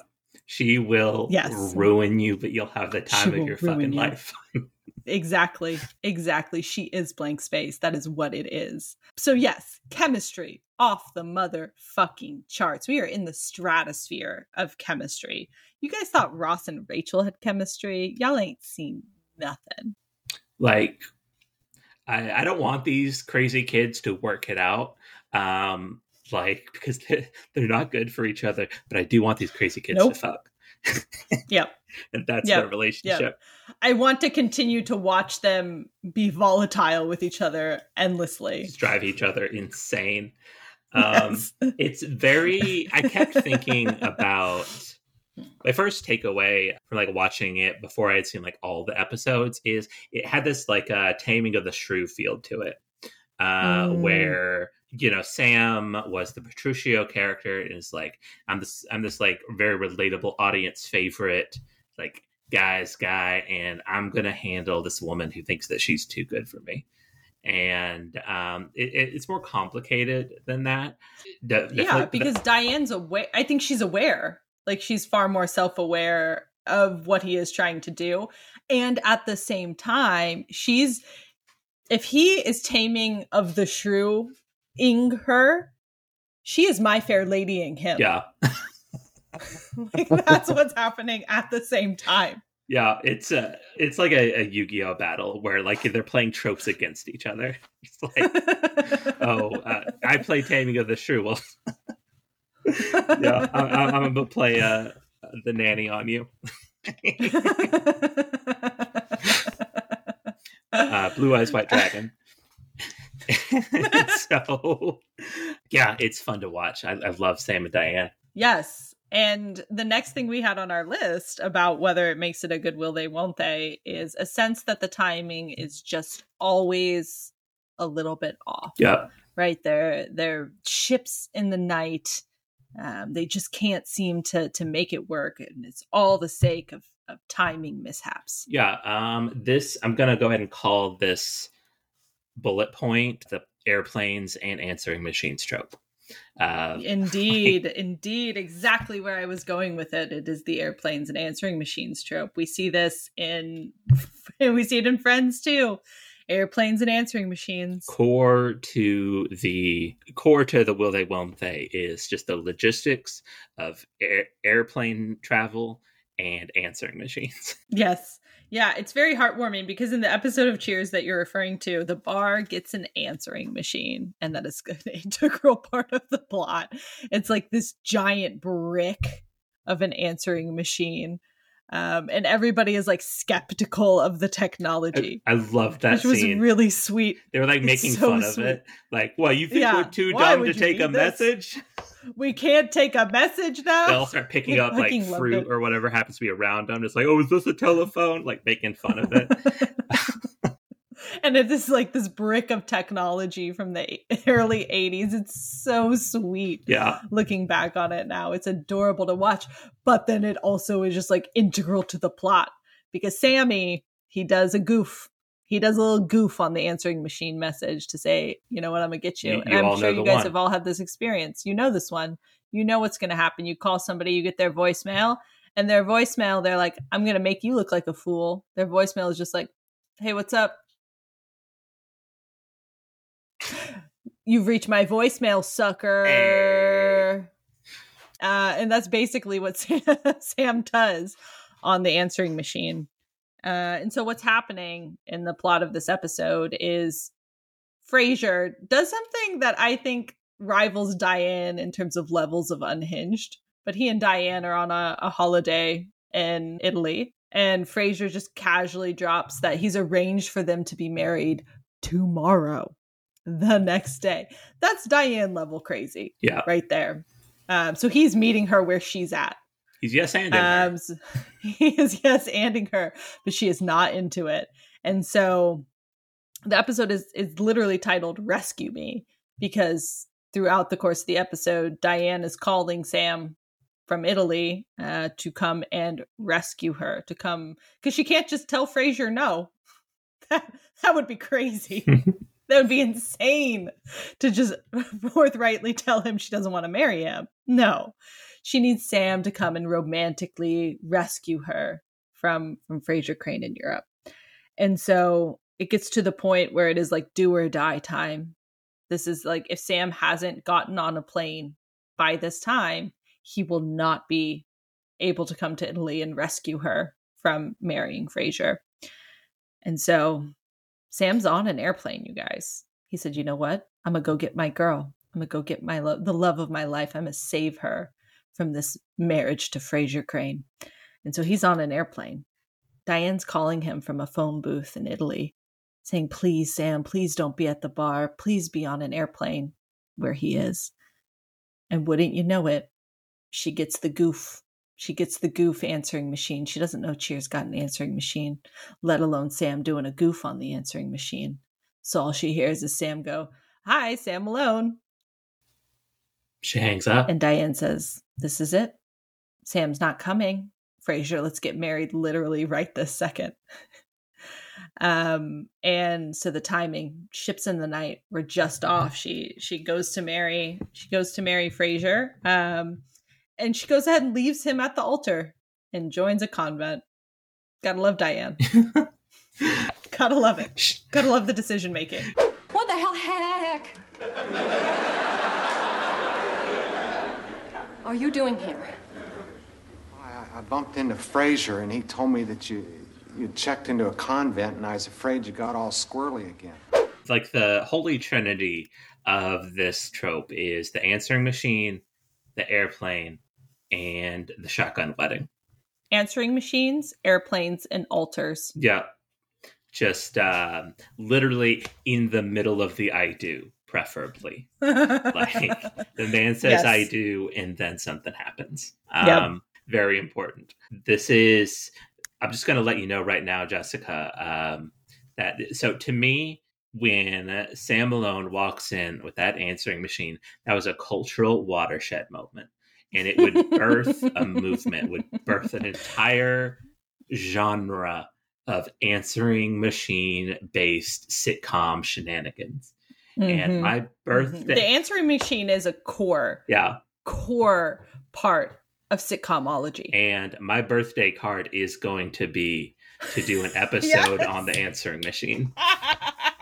She will Yes. ruin you, but you'll have the time She of your fucking you. life. <laughs> Exactly. Exactly. She is blank space. That is what it is. So, yes, chemistry off the motherfucking charts. We are in the stratosphere of chemistry. You guys thought Ross and Rachel had chemistry? Y'all ain't seen nothing. like, I, I don't want these crazy kids to work it out. Um, like <laughs> because they're, they're not good for each other, but I do want these crazy kids Nope. to fuck. <laughs> Yep. and that's Yep. their relationship. Yep. I want to continue to watch them be volatile with each other endlessly. Just drive each other insane. <laughs> Um, Yes. It's very. I kept thinking about my first takeaway from like watching it before I had seen like all the episodes is it had this like uh, taming of the shrew feel to it, uh, Mm. where you know Sam was the Petruchio character and is like I'm this I'm this like very relatable audience favorite like guy's guy and I'm gonna handle this woman who thinks that she's too good for me. And um, it, it- it's more complicated than that. Yeah, because Diane's aware. I think she's aware. Like she's far more self-aware of what he is trying to do, and at the same time, she's if he is taming of the shrew ing her, she is my fair ladying him. yeah, <laughs> like that's what's happening at the same time. yeah. It's a it's like a, a Yu-Gi-Oh battle where like they're playing tropes against each other. <laughs> It's like <laughs> oh, uh, I play Taming of the Shrew. Well, yeah, <laughs> I, I, I'm gonna play uh, the nanny on you. uh, Blue Eyes White Dragon. <laughs> so, yeah, it's fun to watch. I, I love Sam and Diane. Yes. And the next thing we had on our list about whether it makes it a good will they won't they is a sense that the timing is just always a little bit off. Yeah. Right. They're they're ships in the night. Um, they just can't seem to to make it work. And it's all the sake of, of timing mishaps. Yeah, um, this I'm gonna go ahead and call this bullet point the airplanes and answering machines trope. Uh, Indeed, <laughs> indeed, exactly where I was going with it. It is the airplanes and answering machines trope. We see this in, <laughs> we see it in Friends too. Airplanes and answering machines. core to the core to the will they won't they is just the logistics of air, airplane travel and answering machines. <laughs> Yes, yeah, it's very heartwarming because in the episode of Cheers that you're referring to, the bar gets an answering machine, and that is an <laughs> integral part of the plot. It's like this giant brick of an answering machine. Um, and everybody is like skeptical of the technology. I love that which was really sweet. they were like making so fun of it. Like, well, you think Yeah, we're too why dumb to take a this? message? <laughs> We can't take a message now. They all start picking up like fruit or whatever happens to be around them. Just like, oh, is this a telephone? Like making fun of it. <laughs> and it is like this brick of technology from the <laughs> early 80s it's so sweet Yeah. looking back on it now. It's adorable to watch but then it also is just like integral to the plot because sammy he does a goof. He does a little goof on the answering machine message to say you know what? I'm gonna get you, You- and i'm sure you guys one. have all had this experience. You know this one. You know what's gonna happen. You call somebody you get their voicemail and their voicemail they're like i'm gonna make you look like a fool. Their voicemail is just like hey what's up You've reached my voicemail, sucker. Uh, and that's basically what <laughs> Sam, Sam does on the answering machine. Uh, and so, what's happening in the plot of this episode is Frasier does something that I think rivals Diane in terms of levels of unhinged. But he and Diane are on a, a holiday in Italy, and Frasier just casually drops that he's arranged for them to be married tomorrow the next day. That's Diane level crazy. Yeah. Right there. Um, so he's meeting her where she's at. He's yes anding her. Um, s- <laughs> he is yes anding her, but she is not into it. And so the episode is is literally titled "Rescue Me" because throughout the course of the episode, Diane is calling Sam from Italy uh, to come and rescue her. To come because she can't just tell Frasier no. <laughs> That that would be crazy. <laughs> <laughs> that would be insane to just <laughs> forthrightly tell him she doesn't want to marry him. No. She needs Sam to come and romantically rescue her from from Frasier Crane in Europe. And so it gets to the point where it is like do or die time. This is like if Sam hasn't gotten on a plane by this time, he will not be able to come to Italy and rescue her from marrying Fraser. And so Sam's on an airplane, you guys. He said, "You know what? I'm gonna go get my girl. I'm gonna go get my lo- the love of my life. I'm gonna save her from this marriage to Frasier Crane." And so he's on an airplane, Diane's calling him from a phone booth in Italy, saying, Please, Sam, please don't be at the bar. Please be on an airplane where he is. And wouldn't you know it, she gets the goof. She gets the goof answering machine. She doesn't know Cheers got an answering machine, let alone Sam doing a goof on the answering machine. So all she hears is Sam go, Hi, Sam Malone. She hangs up. And Diane says, This is it. Sam's not coming. Frasier, let's get married literally right this second. <laughs> um, and so the timing, ships in the night, we're just off. She she goes to marry, she goes to marry Frasier. Um, and she goes ahead and leaves him at the altar and joins a convent. Gotta love Diane. <laughs> Gotta love it. Gotta love the decision making. What the hell heck are you doing here? I, I bumped into Frasier, and he told me that you you checked into a convent, and I was afraid you got all squirrely again. Like the holy trinity of this trope is the answering machine, the airplane, and the shotgun wedding. Answering machines, airplanes, and altars. Yeah. Just um, literally in the middle of the I do, preferably. <laughs> like the man says Yes. I do, and then something happens. Um, Yep. Very important. This is, I'm just going to let you know right now, Jessica, um, that so to me, when Sam Malone walks in with that answering machine, that was a cultural watershed moment. And it would birth a movement, would birth an entire genre of answering machine based sitcom shenanigans. And Mhm. my birthday, The answering machine is a core, yeah, core part of sitcomology. and my birthday card is going to be to do an <laughs> episode Yes. on the answering machine. <laughs>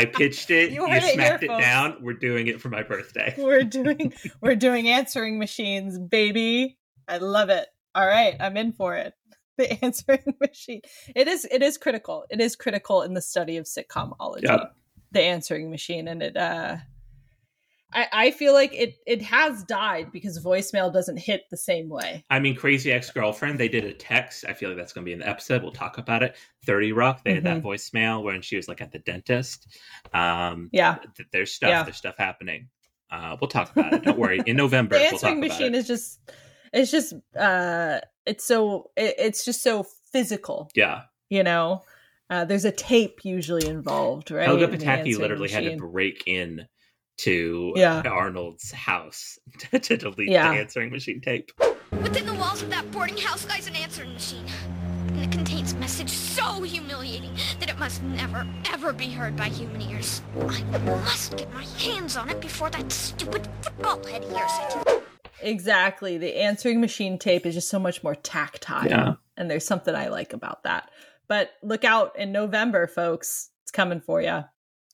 I pitched it, You you, heard it smacked it down. We're doing it for my birthday. <laughs> we're doing we're doing answering machines, baby. I love it. All right, I'm in for it. <laughs> The answering <laughs> machine. It is it is critical. It is critical in the study of sitcomology. Yep. The answering machine and it uh I, I feel like it it has died because voicemail doesn't hit the same way. I mean, Crazy Ex Girlfriend, they did a text. I feel like that's going to be in the episode. We'll talk about it. 30 Rock, they had that voicemail when she was like at the dentist. Um, Mm-hmm. Yeah. th- there's stuff, Yeah. there's stuff happening. Uh, we'll talk about it. Don't worry. In <laughs> November, the we'll talk answering about machine it. is just it's just uh it's so it, it's just so physical yeah. you know uh there's a tape usually involved right Helga Pataki literally had to break in to Yeah. Arnold's house <laughs> to, to delete Yeah. the answering machine tape. Within the walls of that boarding house lies an answering machine. And it contains a message so humiliating that it must never, ever be heard by human ears. I must get my hands on it before that stupid football head hears it. exactly the answering machine tape is just so much more tactile Yeah. and there's something i like about that but look out in november folks it's coming for you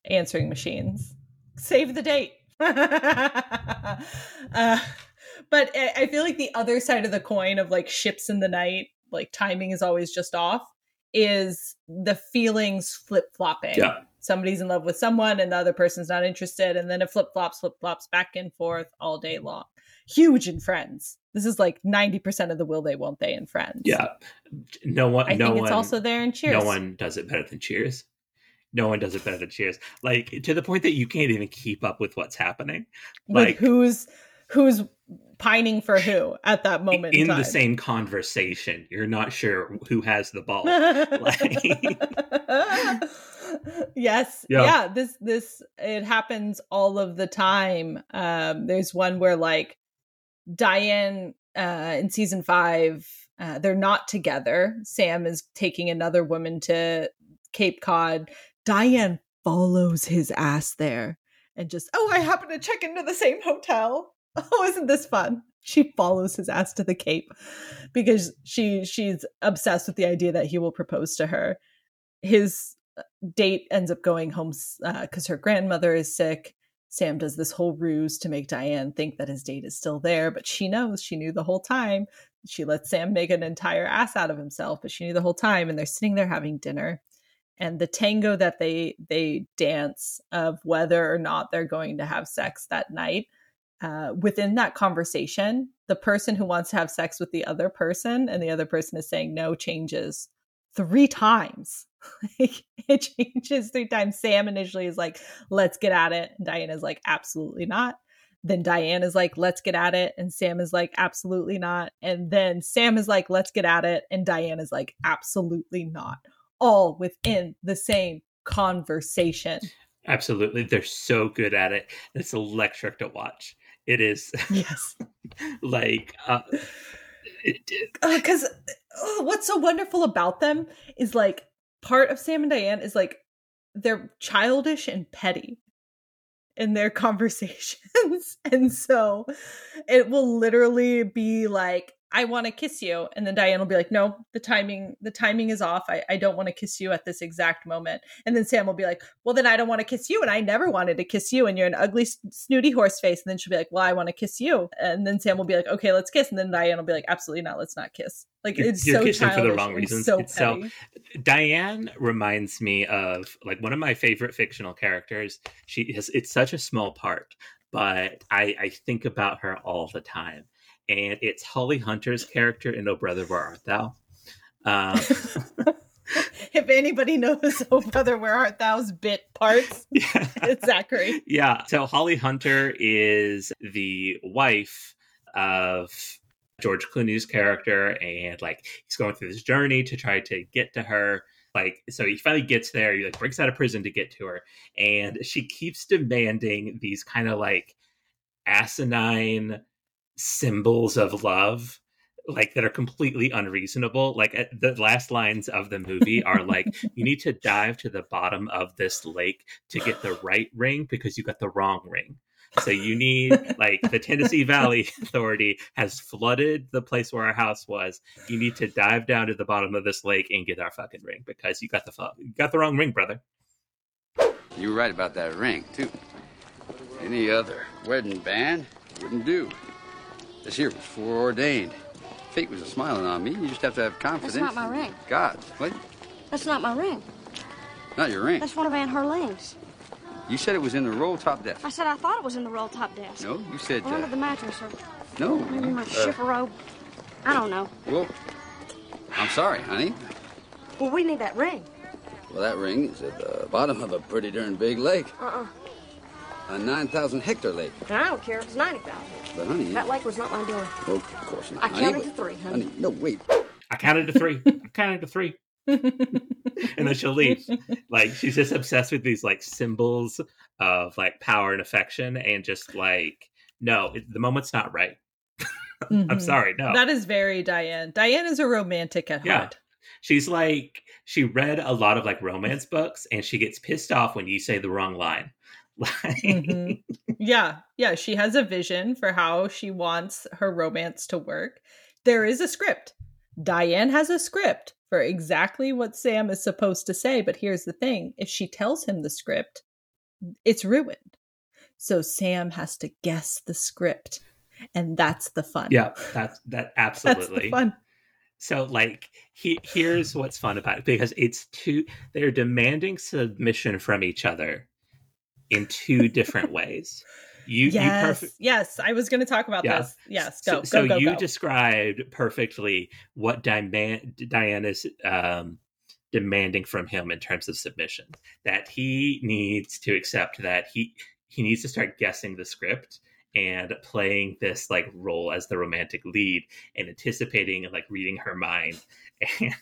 answering machines save the date <laughs> uh, but I feel like the other side of the coin of like ships in the night, like timing is always just off, is the feelings flip flopping. Yeah. Somebody's in love with someone and the other person's not interested, and then it flip flops, flip flops back and forth all day long. Huge in Friends. This is like 90% of the will they, won't they in Friends. Yeah. No one, I no think one, it's also there in Cheers. No one does it better than Cheers. No one does it better than Cheers. Like to the point that you can't even keep up with what's happening. Like who's who's pining for who at that moment in, in the same conversation, you're not sure who has the ball. <laughs> yes Yeah. yeah. this this it happens all of the time um there's one where like diane uh in season five uh, they're not together sam is taking another woman to cape cod diane follows his ass there and just oh i happen to check into the same hotel <laughs> oh isn't this fun she follows his ass to the cape because she she's obsessed with the idea that he will propose to her his uh, date ends up going home because her grandmother is sick. Sam does this whole ruse to make Diane think that his date is still there, but she knows she knew the whole time. She lets Sam make an entire ass out of himself, but she knew the whole time. And they're sitting there having dinner, and the tango that they they dance of whether or not they're going to have sex that night uh, within that conversation, the person who wants to have sex with the other person and the other person is saying no changes three times. <laughs> It changes three times. Sam initially is like, let's get at it. And is like, absolutely not. Then Diane is like, let's get at it. And Sam is like, absolutely not. And then Sam is like, let's get at it. And Diane is like, absolutely not. All within the same conversation. Absolutely. They're so good at it. It's electric to watch. It is Yes. <laughs> like uh, it, because uh, what's so wonderful about them is like part of Sam and Diane is like they're childish and petty in their <laughs> conversations. and so it will literally be like, I want to kiss you. And then Diane will be like, no, the timing, the timing is off. I, I don't want to kiss you at this exact moment. And then Sam will be like, well, then I don't want to kiss you. And I never wanted to kiss you. And you're an ugly, snooty horse face. And then she'll be like, well, I want to kiss you. And then Sam will be like, okay, let's kiss. And then Diane will be like, absolutely not. Let's not kiss. Like you're, it's you're so kissing for the wrong reasons. So so. Diane reminds me of like one of my favorite fictional characters. She has it's such a small part, but I, I think about her all the time. And it's Holly Hunter's character in Oh Brother Where Art Thou? Um, <laughs> if anybody knows Oh Brother Where Art Thou's bit parts, <laughs> it's Zachary. yeah. So Holly Hunter is the wife of George Clooney's character, and like he's going through this journey to try to get to her. Like, so he finally gets there. He like breaks out of prison to get to her, and she keeps demanding these kind of like asinine symbols of love like that are completely unreasonable like uh, the last lines of the movie are <laughs> like you need to dive to the bottom of this lake to get the right ring because you got the wrong ring so you need like the Tennessee Valley <laughs> Authority has flooded the place where our house was. You need to dive down to the bottom of this lake and get our fucking ring because you got the fu- you got the wrong ring, brother. You were right about that ring, too. Any other wedding band wouldn't do. This here was foreordained. Fate was a smiling on me. You just have to have confidence. That's not my ring. God, what? That's not my ring. Not your ring. That's one of Aunt Herlene's. You said it was in the roll top desk. I said I thought it was in the roll top desk. No, you said. Or under Uh, the mattress, or no. maybe my uh, chifforobe. I don't know. Well, I'm sorry, honey. Well, we need that ring. Well, that ring is at the bottom of a pretty darn big lake, Uh-uh. A 9,000 hectare lake. And I don't care if it's 90,000. But, honey, That lake was not my doing. well, of course not. I honey, counted but- to three, honey. honey. No, wait. I counted to three. <laughs> I counted to three. <laughs> and then she'll leave. Like she's just obsessed with these like symbols of like power and affection, and just like no, it, the moment's not right. <laughs> I'm Mhm. sorry, no. That is very Diane. Diane is a romantic at Yeah. heart. She's like she read a lot of like romance books, and she gets pissed off when you say the wrong line. <laughs> Mhm. yeah, yeah. She has a vision for how she wants her romance to work. There is a script. Diane has a script for exactly what Sam is supposed to say. But here's the thing if she tells him the script, it's ruined. So Sam has to guess the script. And that's the fun. Yeah, that's that <laughs> absolutely the fun. So like he here's what's fun about it because it's two they're demanding submission from each other in two different ways. You yes, you perfect yes. I was going to talk about Yeah. this. Yes, so, go, so go, go, you go. described perfectly what Diana's um, demanding from him in terms of submission. That he needs to accept that he he needs to start guessing the script and playing this like role as the romantic lead and anticipating and like reading her mind <laughs> and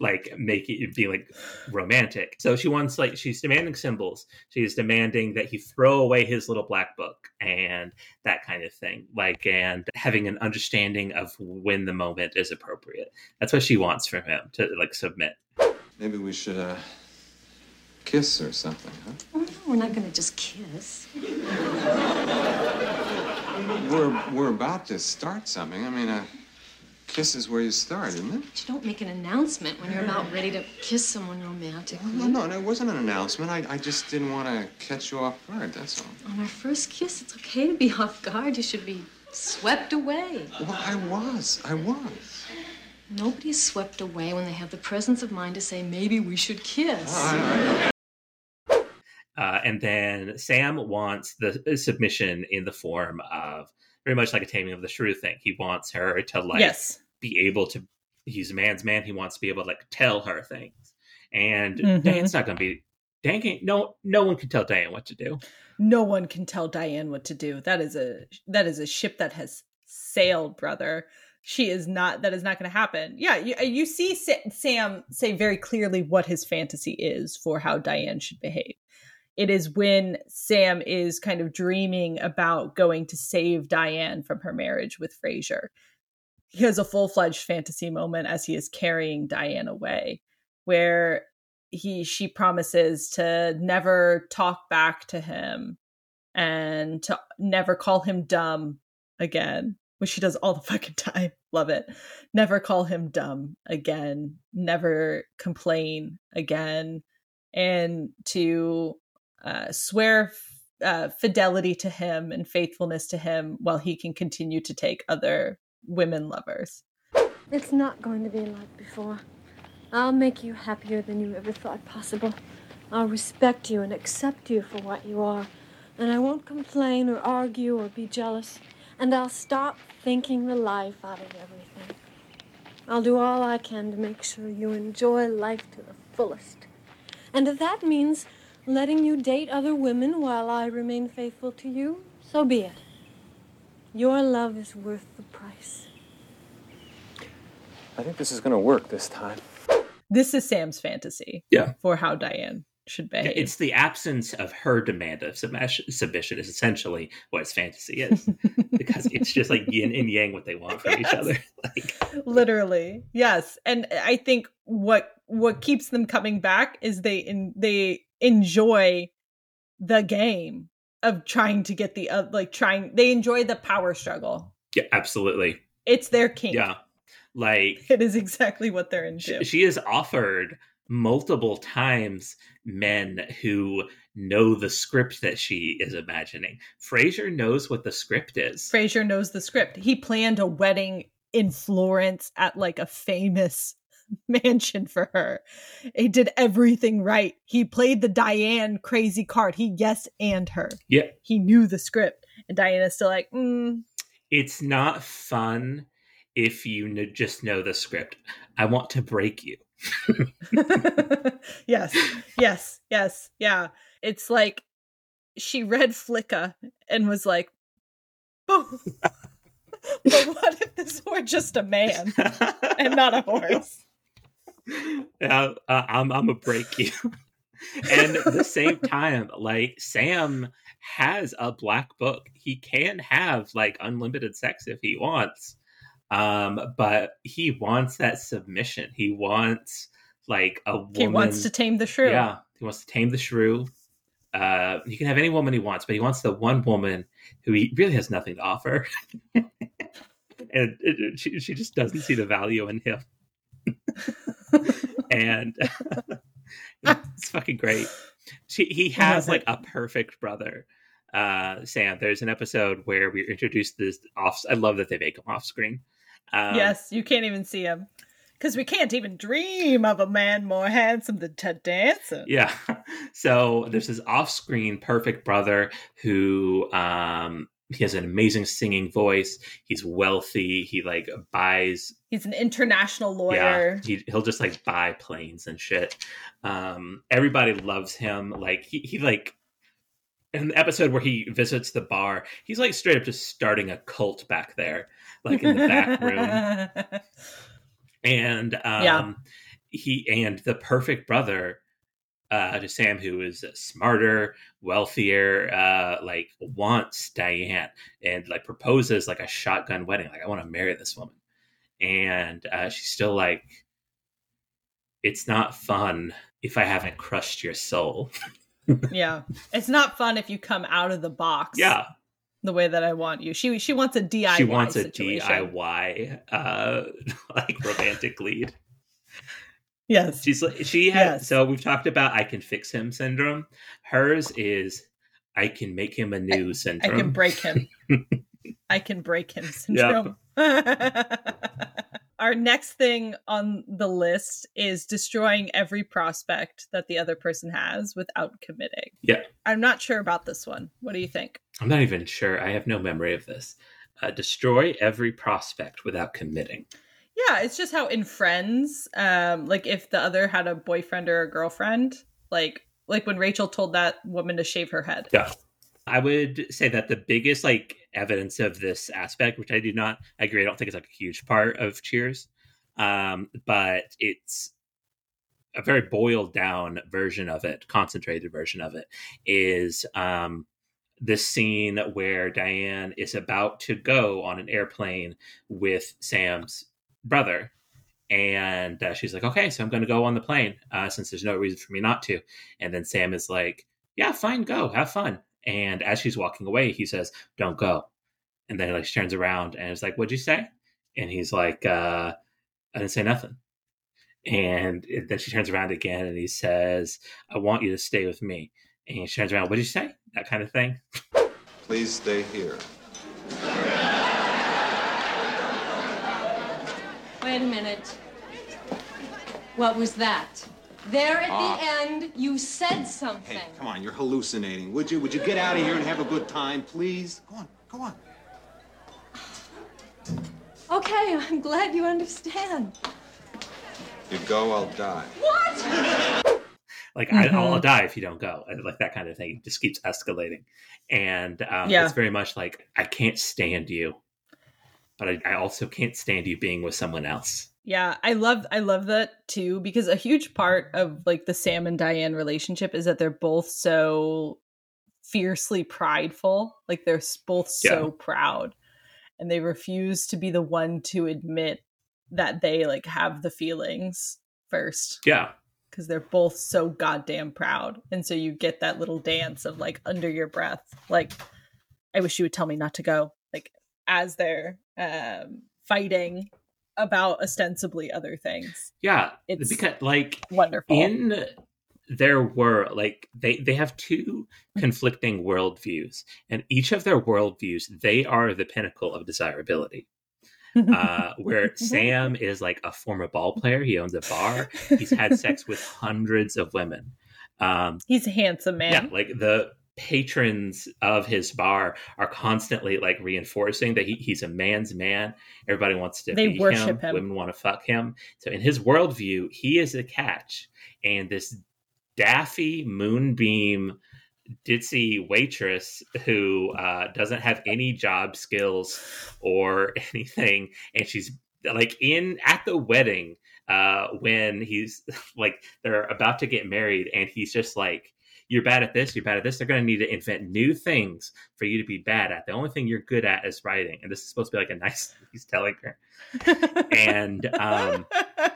like making it be like romantic. So she wants like she's demanding symbols. She's demanding that he throw away his little black book and that kind of thing. Like and having an understanding of when the moment is appropriate. That's what she wants from him to like submit. Maybe we should, uh, kiss or something, huh? We're not going to just kiss. We're, we're about to start something. I mean, a kiss is where you start, isn't it? But you don't make an announcement when you're about ready to kiss someone romantically. No, no, no, it wasn't an announcement. I, I just didn't want to catch you off guard, that's all. On our first kiss, it's okay to be <laughs> off guard. You should be swept away. Well, I was. I was. Nobody's swept away when they have the presence of mind to say, maybe we should kiss. Uh, Uh, and then Sam wants the submission in the form of very much like a taming of the shrew thing. He wants her to like Yes. be able to. He's a man's man. He wants to be able to like tell her things. And Mhm. Diane's not going to be. Diane can't, no no one can tell Diane what to do. No one can tell Diane what to do. That is a that is a ship that has sailed, brother. She is not. That is not going to happen. Yeah, you, you see Sa- Sam say very clearly what his fantasy is for how Diane should behave. It is when Sam is kind of dreaming about going to save Diane from her marriage with Frasier. He has a full fledged fantasy moment as he is carrying Diane away, where he she promises to never talk back to him and to never call him dumb again, which she does all the <laughs> fucking time. Love it. Never call him dumb again. Never complain again. And to uh, swear uh, fidelity to him and faithfulness to him while he can continue to take other women lovers. It's not going to be like before. I'll make you happier than you ever thought possible. I'll respect you and accept you for what you are. And I won't complain or argue or be jealous. And I'll stop thinking the life out of everything. I'll do all I can to make sure you enjoy life to the fullest. And if that means letting you date other women while I remain faithful to you, so be it. Your love is worth the price. I think this is going to work this time. This is Sam's fantasy Yeah. for how Diane should behave. It's the absence of her demand of submission, submission is essentially what his fantasy is, <laughs> because it's just like yin and yang what they want from each other. <laughs> Like literally yes and i think what what keeps them coming back is they in they enjoy the game of trying to get the uh, like trying they enjoy the power struggle Yeah, absolutely. it's their king. Yeah, like <laughs> it is exactly what they're into she, she is offered multiple times men who know the script that she is imagining. Frasier knows what the script is. frasier knows the script he planned a wedding in florence at like a famous <laughs> mansion for her. He did everything right. He played the diane crazy card. He yes and her. Yeah, he knew the script. And diana's still like mm, it's not fun if you kn- just know the script. I want to break you. <laughs> <laughs> yes. Yes. Yes. Yeah. It's like she read flicka and was like oh, but what if this were just a man and not a horse uh, I'm I'm gonna break you. <laughs> and at the same time, like Sam has a black book. He can have like unlimited sex if he wants. Um, but he wants that submission. He wants like a woman. he wants to tame the shrew Yeah, he wants to tame the shrew. Uh, he can have any woman he wants, but he wants the one woman who he really has nothing to offer, <laughs> and it, it- she, she just doesn't see the value in him. <laughs> and <laughs> it's fucking great. She, he has like a perfect brother. Uh, Sam, there's an episode where we're introduced this off. I love that they make him off screen. Um, yes you can't even see him because we can't even dream of a man more handsome than ted danson Yeah. <laughs> So there's this off-screen perfect brother who um he has an amazing singing voice. He's wealthy. He like buys he's an international yeah, lawyer he he'll just like buy planes and shit. Um everybody loves him. Like he he like in the episode where he visits the bar, he's like straight up just starting a cult back there, like in the back room. <laughs> and um Yeah. he and the perfect brother uh to sam who is smarter wealthier uh like wants diane and like proposes like a shotgun wedding like i want to marry this woman. And uh she's still like it's not fun if i haven't crushed your soul. <laughs> Yeah. It's not fun if you come out of the box yeah. the way that i want you. She she wants a diy she wants a situation. diy uh <laughs> like romantic lead yes She's like she has Yes. so we've talked about I can fix him syndrome. Hers is I can make him anew i syndrome. <laughs> I can break him i can break him syndrome all <laughs> our next thing on the list is destroying every prospect that the other person has without committing. Yeah. I'm not sure about this one. What do you think? I'm not even sure. I have no memory of this. Uh, destroy every prospect without committing. Yeah, it's just how in Friends, um, like if the other had a boyfriend or a girlfriend, like like when Rachel told that woman to shave her head. Yeah. I would say that the biggest like evidence of this aspect, which I do not agree, I don't think it's like a huge part of Cheers, um, but it's a very boiled down version of it, concentrated version of it, is um, this scene where Diane is about to go on an airplane with Sam's brother. And uh, she's like, okay, so I'm going to go on the plane uh, since there's no reason for me not to. And then Sam is like, yeah, fine, go, have fun. And as she's walking away, he says, don't go. And then like she turns around and is like, what'd you say? And he's like, uh, I didn't say nothing. And then she turns around again and he says, I want you to stay with me. And she turns around, what'd you say? That kind of thing. Please stay here. Wait a minute. What was that? There at Ah. the end, you said something. Hey, come on, you're hallucinating. Would you? Would you get out of here and have a good time, please? Go on, go on. Okay, I'm glad you understand. You go, I'll die. What? Like I, I'll, Mhm. I'll die if you don't go, like that kind of thing. It just keeps escalating, and um, Yeah. it's very much like I can't stand you, but I, I also can't stand you being with someone else. Yeah, I love I love that too because a huge part of like the Sam and Diane relationship is that they're both so fiercely prideful. Like they're both so Yeah. proud and they refuse to be the one to admit that they like have the feelings first Yeah, because they're both so goddamn proud. And so you get that little dance of like under your breath, like, I wish you would tell me not to go. Like as they're um fighting about ostensibly other things. yeah. It's because like wonderful. in their world, like they they have two conflicting worldviews, and each of their worldviews, they are the pinnacle of desirability. <laughs> uh, where <laughs> Sam is like a former ball player. He owns a bar. He's had sex with hundreds of women. Um, He's a handsome man. yeah, like the patrons of his bar are constantly like reinforcing that he, he's a man's man. Everybody wants to They be worship him. Women want to fuck him. So in his worldview, he is a catch, and this daffy moonbeam ditzy waitress who uh, doesn't have any job skills or <laughs> anything, and she's like in at the wedding uh, when he's <laughs> like they're about to get married, and he's just like. You're bad at this. You're bad at this. They're going to need to invent new things for you to be bad at. The only thing you're good at is writing, and this is supposed to be like a <laughs> nice. He's telling her, and um,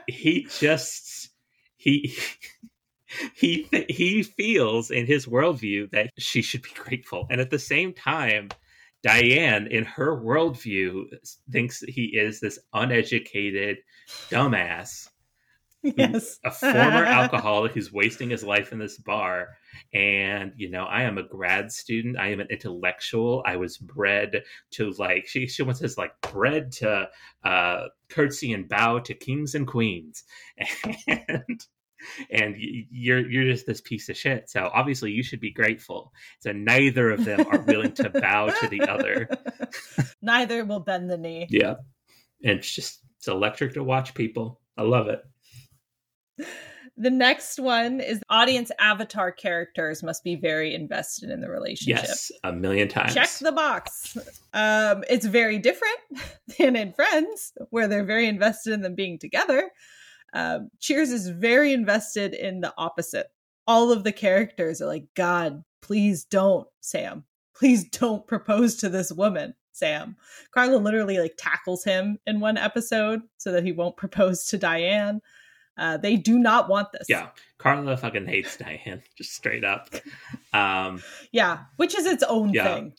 he just he <laughs> he he feels in his worldview that she should be grateful and at the same time diane in her worldview thinks he is this uneducated dumbass yes. a former alcoholic who's wasting his life in this bar. And you know i am a grad student. I am an intellectual. I was bred to like she she once says like bred to uh curtsy and bow to kings and queens. <laughs> And and you're you're just this piece of shit. So obviously you should be grateful. So neither of them are willing to bow to the other. <laughs> Neither will bend the knee. yeah. And it's just it's electric to watch people. I love it The next one is audience avatar characters must be very invested in the relationship. yes a million times Check the box. Um, it's very different <laughs> than in Friends, where they're very invested in them being together. Um, Cheers is very invested in the opposite. All of the characters are like, God, please don't, Sam. Please don't propose to this woman, Sam. Carla literally like tackles him in one episode so that he won't propose to Diane. Uh, they do not want this. Yeah, Carla fucking hates Diane, <laughs> just straight up. Um, Yeah, which is its own Yeah. thing.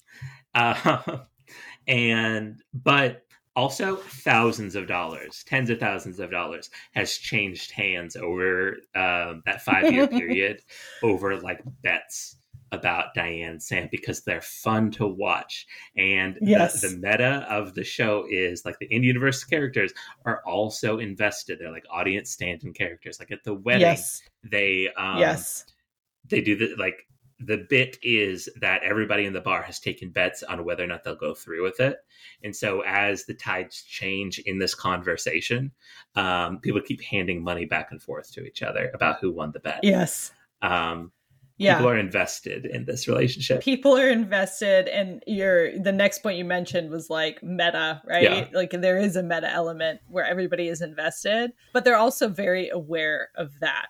uh, <laughs> and but also thousands of dollars, tens of thousands of dollars has changed hands over um, that five year <laughs> period over like bets about Diane and Sam because they're fun to watch. And the- Yes. the, meta of the show is like the in universe characters are also invested. They're like audience stand in characters. Like at the wedding, Yes. they um, yes. they do the like the bit is that everybody in the bar has taken bets on whether or not they'll go through with it and so as the tides change in this conversation um, people keep handing money back and forth to each other about who won the bet Yes. um, Yeah. people are invested in this relationship. People are invested and your the next point you mentioned was like meta right? Yeah. like there is a meta element where everybody is invested but they're also very aware of that.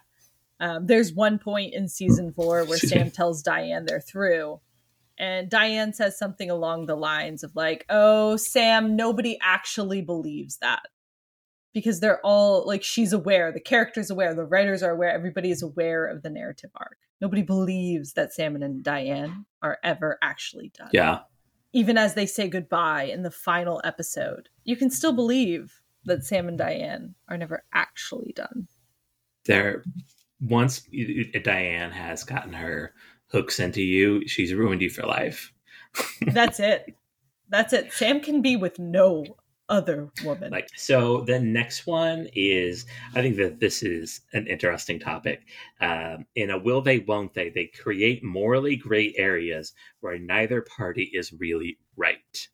Um, there's one point in season four where sam tells diane they're through and diane says something along the lines of like oh sam nobody actually believes that because they're all like she's aware the characters aware the writers are aware everybody is aware of the narrative arc. Nobody believes that salmon and diane are ever actually done. Yeah. Even as they say goodbye in the final episode you can still believe that sam and diane are never actually done. There once diane has gotten her hooks into you she's ruined you for life. <laughs> That's it. That's it. Sam can be with no other woman. Like so the next one is i think that this is an interesting topic. Um, in a will they won't they they create morally gray areas where neither party is really right.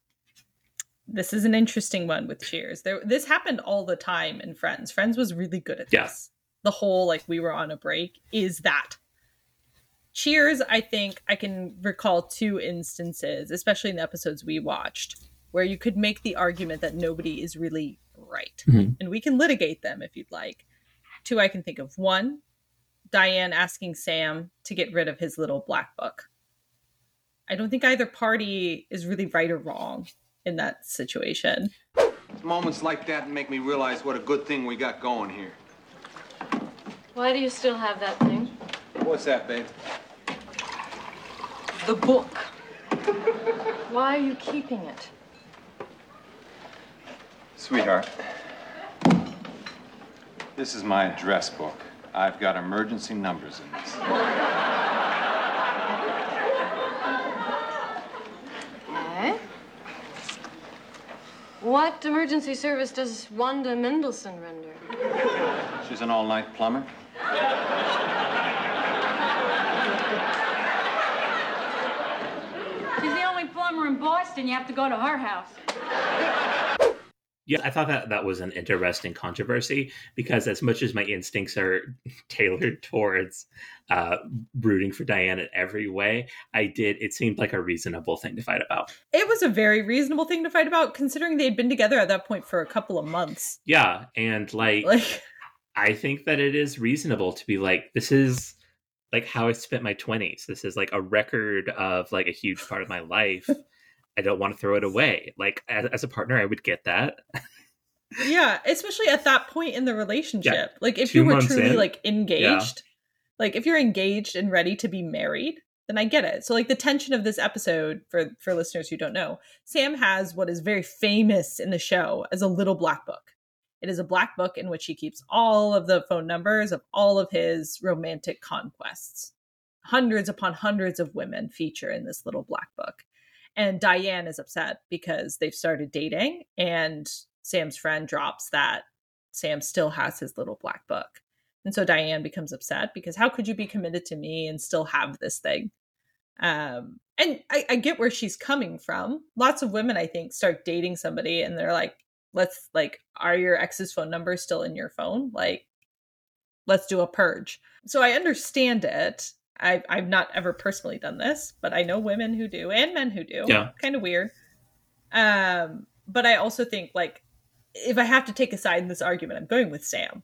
This is an interesting one with cheers. There this happened all the time in friends. Friends was really good at Yeah. this. The whole like we were on a break is that. Cheers i think i can recall two instances especially in the episodes we watched where you could make the argument that nobody is really right Mhm. and we can litigate them if you'd like two i can think of one diane asking sam to get rid of his little black book i don't think either party is really right or wrong in that situation Moments like that make me realize what a good thing we got going here. Why do you still have that thing? What's that, babe? The book. Why are you keeping it? Sweetheart, this is my address book. I've got emergency numbers in this. Eh? What emergency service does Wanda Mendelsohn render? She's an all night plumber. She's the only plumber in Boston. You have to go to her house. Yeah i thought that that was an interesting controversy because as much as my instincts are <laughs> tailored towards uh rooting for diane in every way i did it seemed like a reasonable thing to fight about it was a very reasonable thing to fight about considering they'd been together at that point for a couple of months Yeah, and like, Like- <laughs> I think that it is reasonable to be like, this is like how I spent my twenties. This is like a record of like a huge part of my life. I don't want to throw it away. Like as, as a partner, I would get that. yeah especially at that point in the relationship Yeah, like if two you were truly in. like engaged like if you're engaged and ready to be married then i get it so like the tension of this episode for for listeners who don't know sam has what is very famous in the show as a little black book it is a black book in which he keeps all of the phone numbers of all of his romantic conquests hundreds upon hundreds of women feature in this little black book and Diane is upset because they've started dating, and Sam's friend drops that Sam still has his little black book. And so Diane becomes upset because how could you be committed to me and still have this thing? Um, and I, I get where she's coming from. Lots of women, I think, start dating somebody and they're like, let's, like, are your ex's phone numbers still in your phone? Like, let's do a purge. So I understand it. I've, I've not ever personally done this, but I know women who do and men who do. Yeah. Kind of weird. Um, but I also think like if I have to take a side in this argument, I'm going with Sam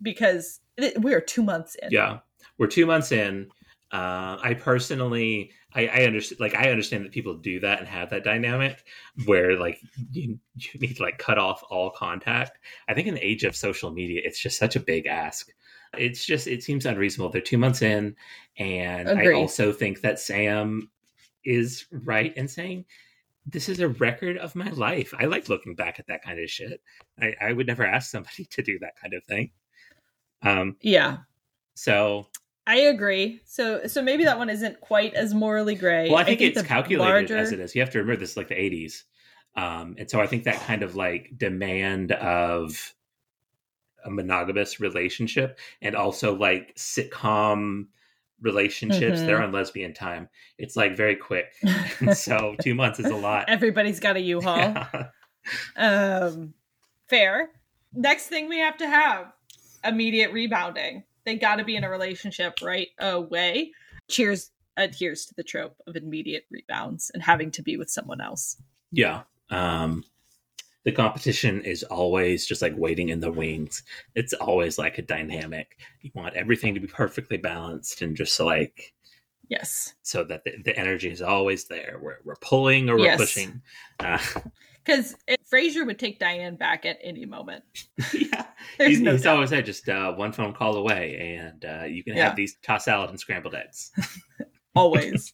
because it, we are two months in. Yeah, we're two months in. Uh, I personally, I, I understand, like I understand that people do that and have that dynamic where like you, you need to like cut off all contact. I think in the age of social media, it's just such a big ask. It's just it seems unreasonable. They're two months in, and I also think that Sam is right in saying this is a record of my life. I like looking back at that kind of shit. I, I would never ask somebody <laughs> to do that kind of thing. Um, Yeah. so I agree. So so maybe that one isn't quite as morally gray. Well, I think, it's calculated larger- as it is. You have to remember this is like the 80s. Um, and so I think that kind of like demand of a monogamous relationship and also like sitcom relationships, Mhm. they're on lesbian time. It's like very quick. <laughs> So two months is a lot. Everybody's got a <laughs> U-Haul. Yeah. Um, fair. Next thing we have to have immediate rebounding. They got to be in a relationship right away. Cheers adheres to the trope of immediate rebounds and having to be with someone else. Yeah. Um, the competition is always just like waiting in the wings. It's always like a dynamic. You want everything to be perfectly balanced and just like Yes. so that the, the energy is always there. We're, we're pulling or we're Yes. pushing. Uh, <laughs> Because Frasier would take Diane back at any moment. <laughs> yeah. <laughs> There's he's no he's always said just uh, one phone call away, and uh, you can Yeah. have these tossed salad and scrambled eggs. Always.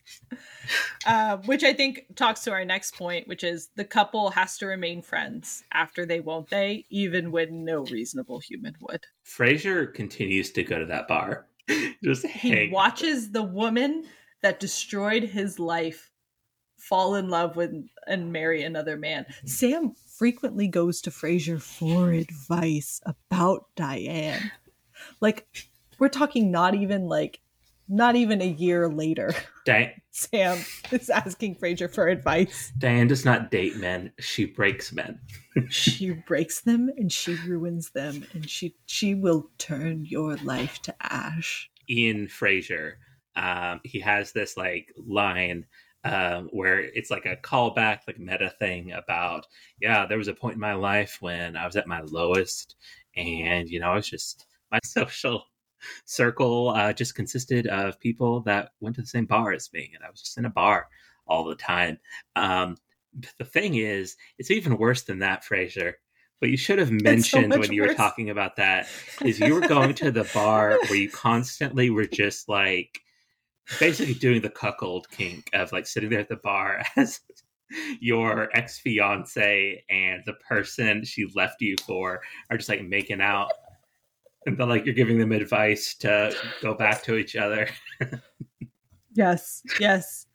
<laughs> uh, which I think talks to our next point, which is the couple has to remain friends after they won't they, even when no reasonable human would. Frasier continues to go to that bar. <laughs> just He watches the woman that destroyed his life fall in love with and marry another man. Sam frequently goes to Frasier for advice about Diane. Like we're talking not even like not even a year later. <laughs> Di- Sam is asking Frasier for advice. Diane does not date men; she breaks men. <laughs> she breaks them and she ruins them and she she will turn your life to ash. Ian Frasier, um, he has this like line um, where it's like a callback, like meta thing about, yeah, there was a point in my life when I was at my lowest, and you know, I was just my <laughs> social circle uh, just consisted of people that went to the same bar as me, and I was just in a bar all the time. Um, but the thing is, it's even worse than that, Frasier. What you should have mentioned much when you were talking about that <laughs> is you were going to the bar where you constantly were just like basically doing the cuckold kink of like sitting there at the bar <laughs> as your ex fiance and the person she left you for are just like making out. <laughs> And like you're giving them advice to go back to each other. <laughs> Yes, yes.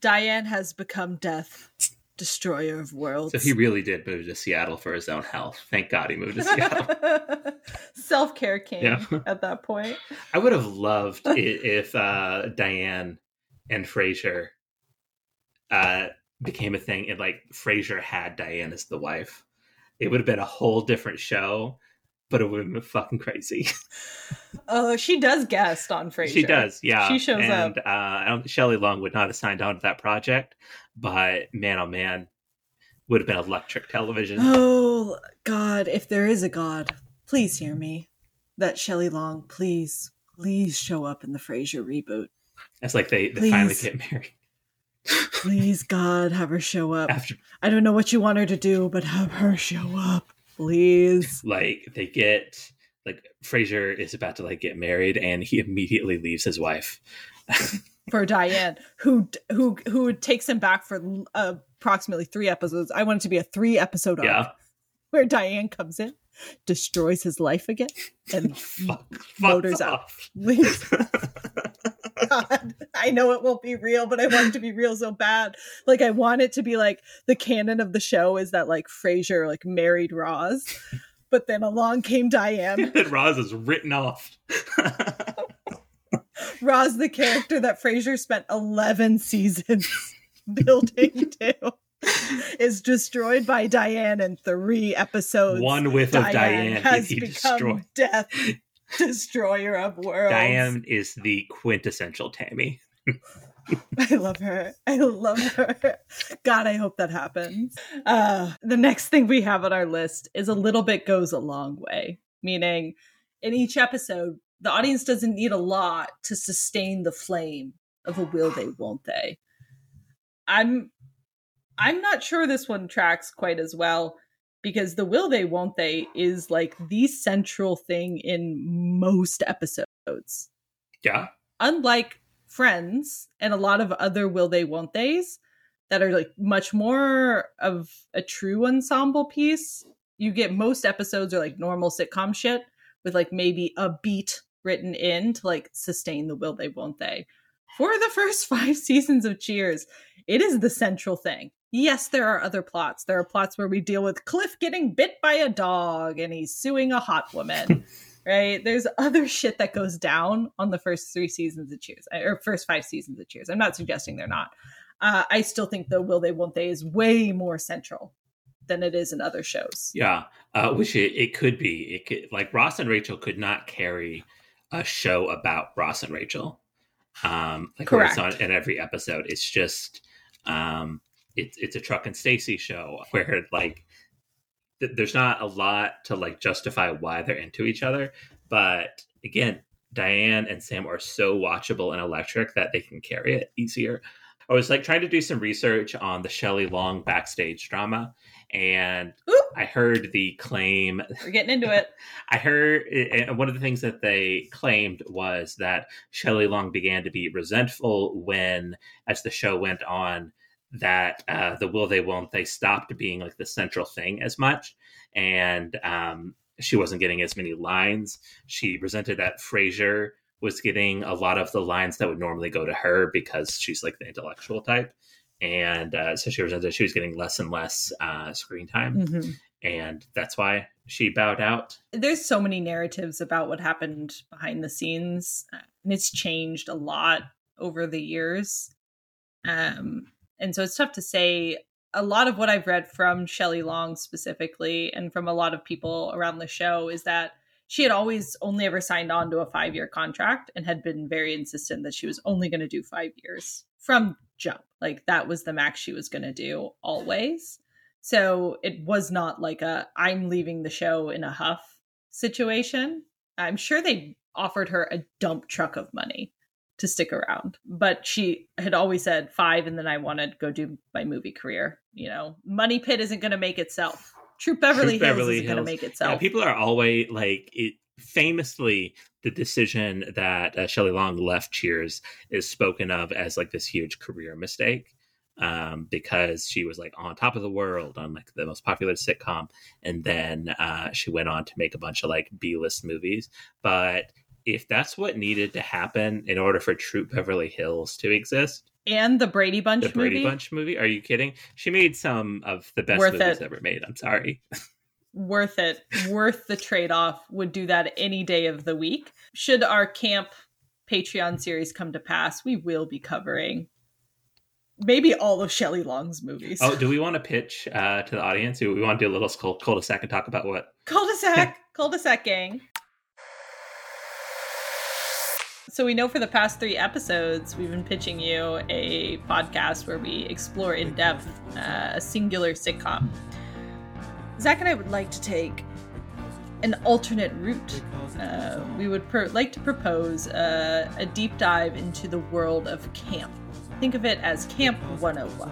Diane has become death, destroyer of worlds. So he really did move to Seattle for his own health. Thank God he moved to Seattle. <laughs> Self care came Yeah. at that point. I would have loved if uh, Diane and Frasier uh, became a thing, and like Frasier had Diane as the wife. It would have been a whole different show, but it would have been fucking crazy. Oh, <laughs> she does guest on Frasier. she does, yeah. She shows and, up. Uh, I don't, Shelley Long would not have signed on to that project, but man, oh man, would have been electric television. Oh God, if there is a God, please hear me. That Shelley Long, please, please show up in the Frasier reboot. It's like they, they finally get married. Please, God, have her show up. <laughs> After- I don't know what you want her to do, but have her show up, please. <laughs> like they get like Frasier is about to like get married and he immediately leaves his wife. <laughs> For Diane, who who who takes him back for uh, approximately three episodes. I want it to be a three episode arc Yeah. <laughs> where Diane comes in, destroys his life again, and motors out. God, <laughs> I know it won't be real, but I want it to be real so bad. Like I want it to be like the canon of the show is that like Frasier like married Roz, but then along came Diane. <laughs> and Roz is written off. Roz, the character that Frasier spent eleven seasons <laughs> building to, is destroyed by Diane in three episodes. One whiff of Diane, has he become destroy- death, <laughs> destroyer of worlds. Diane is the quintessential Tammy. <laughs> I love her. I love her. God, I hope that happens. Uh, the next thing we have on our list is a little bit goes a long way, meaning in each episode, the audience doesn't need a lot to sustain the flame of a will they, won't they. I'm I'm not sure this one tracks quite as well because the will they, won't they is like the central thing in most episodes Yeah. unlike friends and a lot of other will they won't theys that are like much more of a true ensemble piece you get most episodes are like normal sitcom shit with like maybe a beat written in to like sustain the will they won't they. For the <laughs> first five seasons of Cheers, it is the central thing. Yes, there are other plots. There are plots where we deal with Cliff getting bit by a dog and he's suing a hot woman. <laughs> right? There's other shit that goes down on the first three seasons of Cheers, or first five seasons of Cheers. I'm not suggesting they're not. Uh, I still think the Will They Won't They is way more central than it is in other shows. Yeah, uh, which it, it could be. It could like Ross and Rachel could not carry a show about Ross and Rachel. Um, like where it's on in every episode. It's just um, it's it's a Truck and Stacy show <laughs> where like th- there's not a lot to like justify why they're into each other, but again, Diane and Sam are so watchable and electric that they can carry it easier. I was like trying to do some research on the Shelley Long backstage drama, and I heard the claim. <laughs> We're getting into it. I heard and one of the things that they claimed was that Shelley Long began to be resentful when, as the show went on, that uh, the will they won't they stopped being like the central thing as much, and um, she wasn't getting as many lines. She resented that Frasier was getting a lot of the lines that would normally go to her because she's like the intellectual type. And uh, so she resented she was getting less and less uh, screen time. Mhm. And that's why she bowed out. There's so many narratives about what happened behind the scenes, and it's changed a lot over the years. Um, and so it's tough to say. A lot of what I've read from Shelley Long specifically, and from a lot of people around the show, is that she had always only ever signed on to a five year contract and had been very insistent that she was only going to do five years from jump. Like that was the max she was going to do always. So it was not like a I'm leaving the show in a huff situation. I'm sure they offered her a dump truck of money to stick around, but she had always said five, and then I wanted to go do my movie career. You know, Money Pit isn't going to make itself. Troop Beverly True Hills isn't going to make itself. Yeah, people are always like it. Famously, the decision that uh, Shelley Long left Cheers is spoken of as like this huge career mistake um, because she was like on top of the world on like the most popular sitcom, and then uh, she went on to make a bunch of like B list movies. But if that's what needed to happen in order for Troop Beverly Hills to exist, and the Brady Bunch movie. the Brady movie. Bunch movie, are you kidding? She made some of the best Worth movies it. ever made. I'm sorry. worth it worth the trade-off would do that any day of the week should our camp patreon series come to pass we will be covering maybe all of shelley long's movies Oh, do we want to pitch uh, to the audience? Do we want to do a little cul- cul-de-sac and talk about what? cul-de-sac <laughs> cul-de-sac gang so we know for the past three episodes we've been pitching you a podcast where we explore in depth uh, a singular sitcom. Zach and i would like to take an alternate route. Uh, we would pro- like to propose uh, a deep dive into the world of camp. Think of it as camp 101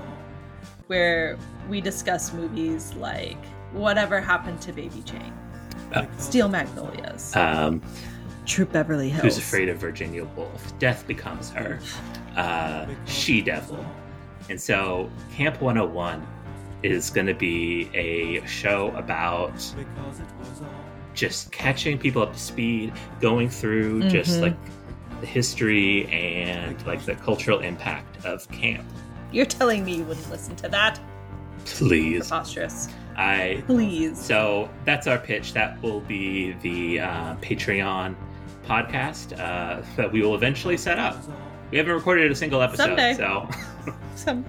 where we discuss movies like whatever happened to baby jane steel magnolias. Um, Troop Beverly Hills. Who's afraid of Virginia Woolf? Death becomes her. Uh, she Devil. And so Camp 101 is going to be a show about just catching people up to speed, going through just Mhm. like the history and like the cultural impact of camp. You're telling me you wouldn't listen to that? Please. Preposterous. I Please. So that's our pitch. That will be the uh, Patreon podcast uh, that we will eventually set up. We haven't recorded a single episode, Someday. so <laughs> Some,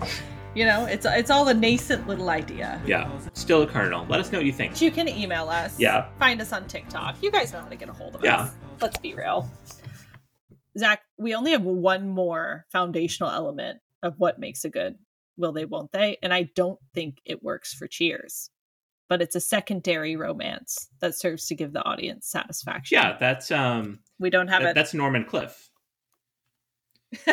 you know, it's it's all a nascent little idea. yeah, still a kernel. Let us know what you think. You can email us. Yeah. Find us on TikTok. You guys know how to get a hold of Yeah. us. Let's be real. Zach, we only have one more foundational element of what makes a good will they, won't they? And I don't think it works for Cheers. But it's a secondary romance that serves to give the audience satisfaction. Yeah, that's um, We don't have that- it. that's Norm and Cliff. <laughs>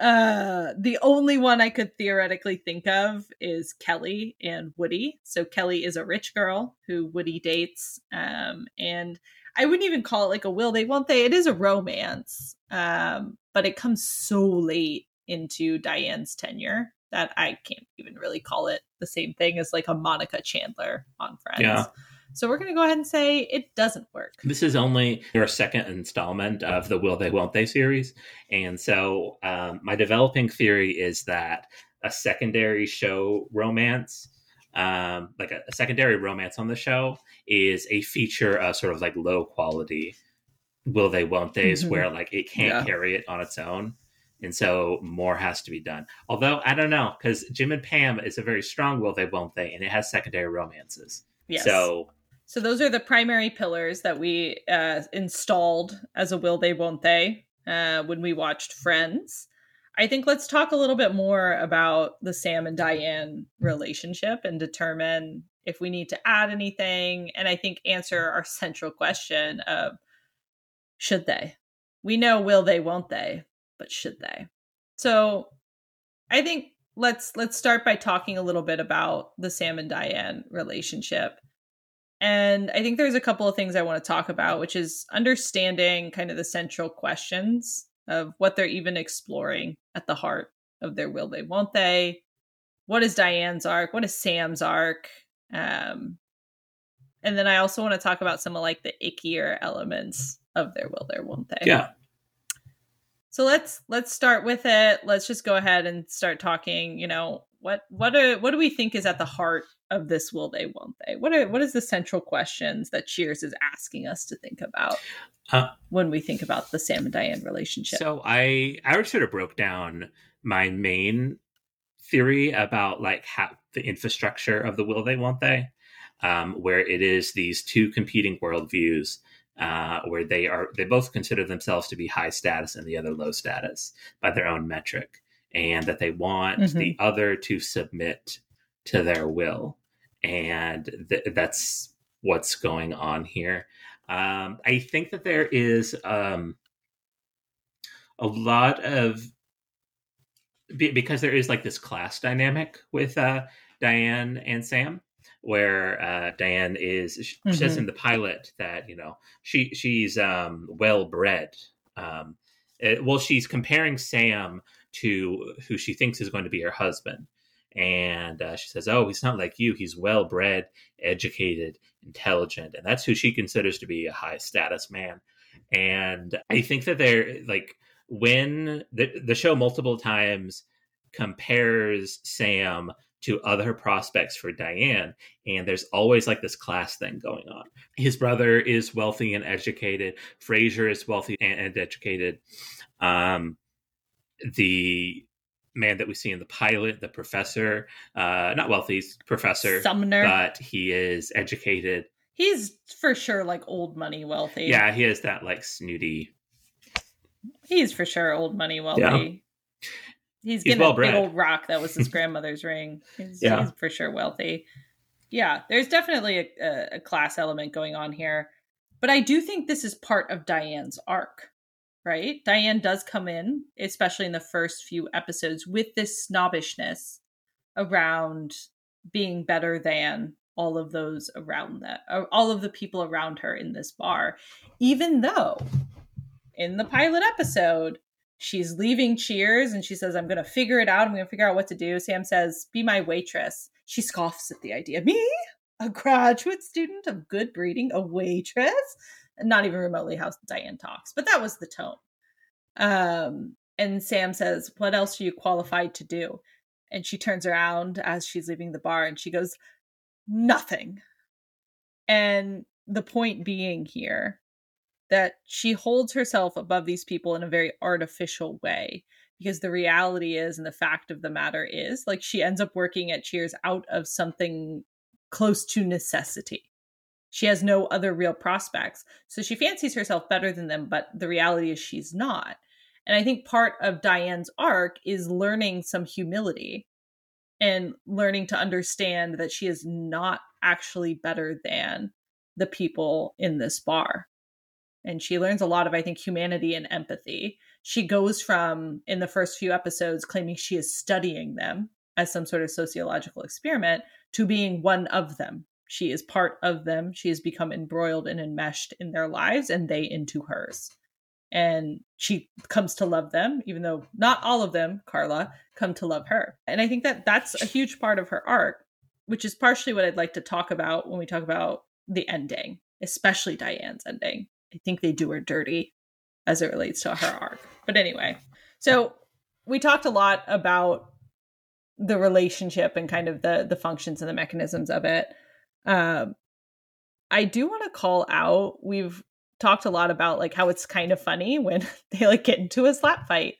Uh, the only one I could theoretically think of is Kelly and Woody. So Kelly is a rich girl who Woody dates, um, and I wouldn't even call it like a will they won't they. It is a romance, um, but it comes so late into Diane's tenure that I can't even really call it the same thing as like a Monica Chandler on Friends. Yeah. So we're going to go ahead and say it doesn't work. This is only your second installment of the Will They Won't They series. And so um, my developing theory is that a secondary show romance, um, like a, a secondary romance on the show, is a feature of sort of like low quality Will They Won't They's Mhm. where like it can't Yeah. carry it on its own. And so more has to be done. Although I don't know, because Jim and Pam is a very strong Will They Won't They, and it has secondary romances. Yes. So So those are the primary pillars that we uh, installed as a will they won't they uh, when we watched Friends. I think let's talk a little bit more about the Sam and Diane relationship and determine if we need to add anything and I think answer our <laughs> central question of should they? We know will they won't they, but should they? So I think let's let's start by talking a little bit about the Sam and Diane relationship. And I think there's a couple of things I want to talk about, which is understanding kind of the central questions of what they're even exploring at the heart of their will they, won't they? What is Diane's arc? What is Sam's arc? Um, and then I also want to talk about some of like the ickier elements of their will they, won't they? yeah. So let's let's start with it. Let's just go ahead and start talking. You know what what do what do we think is at the heart of this? Will they? Won't they? What are what is the central questions that Cheers is asking us to think about Uh, when we think about the Sam and Diane relationship? So I I sort of broke down my main theory about like how the infrastructure of the will they won't they, um, where it is these two competing worldviews. Uh, where they are, they both consider themselves to be high status and the other low status by their own metric, and that they want Mhm. the other to submit to their will, and th- that's what's going on here. Um, I think that there is um, a lot of be- because there is like this class dynamic with uh, Diane and Sam, where uh, Diane is she says Mhm. in the pilot that you know she she's um, well bred. Um, eh, well, she's comparing Sam to who she thinks is going to be her husband, and uh, she says, "Oh, he's not like you. He's well bred, educated, intelligent, and that's who she considers to be a high status man." And I think that they're like when the the show multiple times compares Sam to other prospects for Diane, and there's always like this class thing going on. His brother is wealthy and educated. Frasier is wealthy and, and educated. Um, the man that we see in the pilot, the professor, uh, not wealthy, professor, Sumner. but he is educated. He's for sure like old money wealthy. Yeah, he has that like snooty. he's for sure old money wealthy. Yeah. He's He's getting a well-bred. big old rock that was his <laughs> grandmother's ring. He's, Yeah. he's for sure wealthy. Yeah, there's definitely a, a, a class element going on here. But I do think this is part of Diane's arc, right? Diane does come in, especially in the first few episodes, with this snobbishness around being better than all of those around that, uh, all of the people around her in this bar, even though in the pilot episode, she's leaving Cheers and she says, I'm going to figure it out. I'm going to figure out what to do. Sam says, Be my waitress. She scoffs at the idea. Me? A graduate student of good breeding? A waitress? Not even remotely how Diane talks, but that was the tone. Um, and Sam says, What else are you qualified to do? And she turns around as she's leaving the bar and she goes, Nothing. And the point being here that she holds herself above these people in a very artificial way because the reality is and the fact of the matter is like she ends up working at cheers out of something close to necessity she has no other real prospects. So she fancies herself better than them but the reality is she's not. And i think part of diane's arc is learning some humility and learning to understand that she is not actually better than the people in this bar. And she learns a lot of i think humanity and empathy. She goes from in the first few episodes claiming she is studying them as some sort of sociological experiment to being one of them she is part of them she has become embroiled and enmeshed in their lives and they into hers and she comes to love them even though not all of them carla come to love her and i think that that's a huge part of her arc which is partially what i'd like to talk about when we talk about the ending, especially Diane's ending. I think they do her dirty as it relates to her arc. But anyway, so we talked a lot about the relationship and kind of the the functions and the mechanisms of it. Um, I do want to call out. We've talked a lot about like how it's kind of funny <laughs> when they like get into a slap fight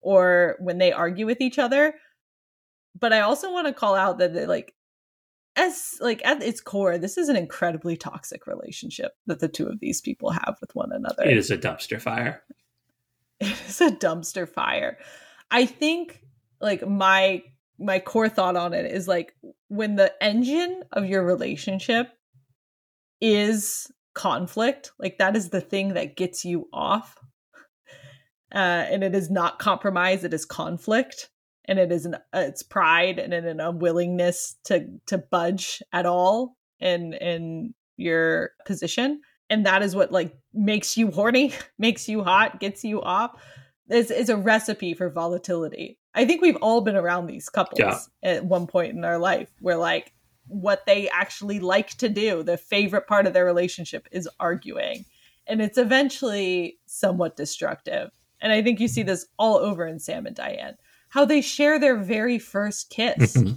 or when they argue with each other. But I also want to call out that they, like as like at its core, this is an incredibly toxic relationship that the two of these people have with one another. It is a dumpster fire. <laughs> It is a dumpster fire. I think like my my core thought on it is like when the engine of your relationship is conflict, like that is the thing that gets you off. <laughs> Uh, and it is not compromise, it is conflict and it is an uh, it's pride and an unwillingness to to budge at all in in your position. And that is what like makes you horny <laughs> makes you hot gets you off. Is is a recipe for volatility i think we've all been around these couples Yeah. at one point in our life where like what they actually like to do the favorite part of their relationship is arguing and it's eventually somewhat destructive and i think you see this all over in sam and diane how they share their very first kiss <laughs> mm-hmm.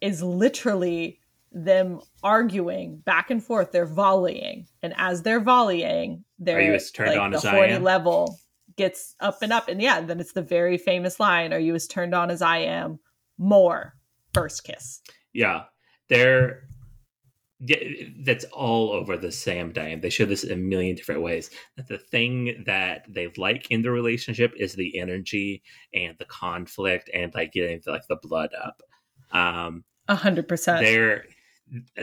is literally them arguing back and forth. They're volleying, and as they're volleying, they're you as turned like, on the as I horny am? level gets up and up, and yeah, then it's the very famous line: "Are you as turned on as I am?" More first kiss. Yeah, they're yeah, that's all over the Sam Diane. They show this in a million different ways. That the thing that they like in the relationship is the energy and the conflict and like getting like the blood up. Um, A hundred percent. they're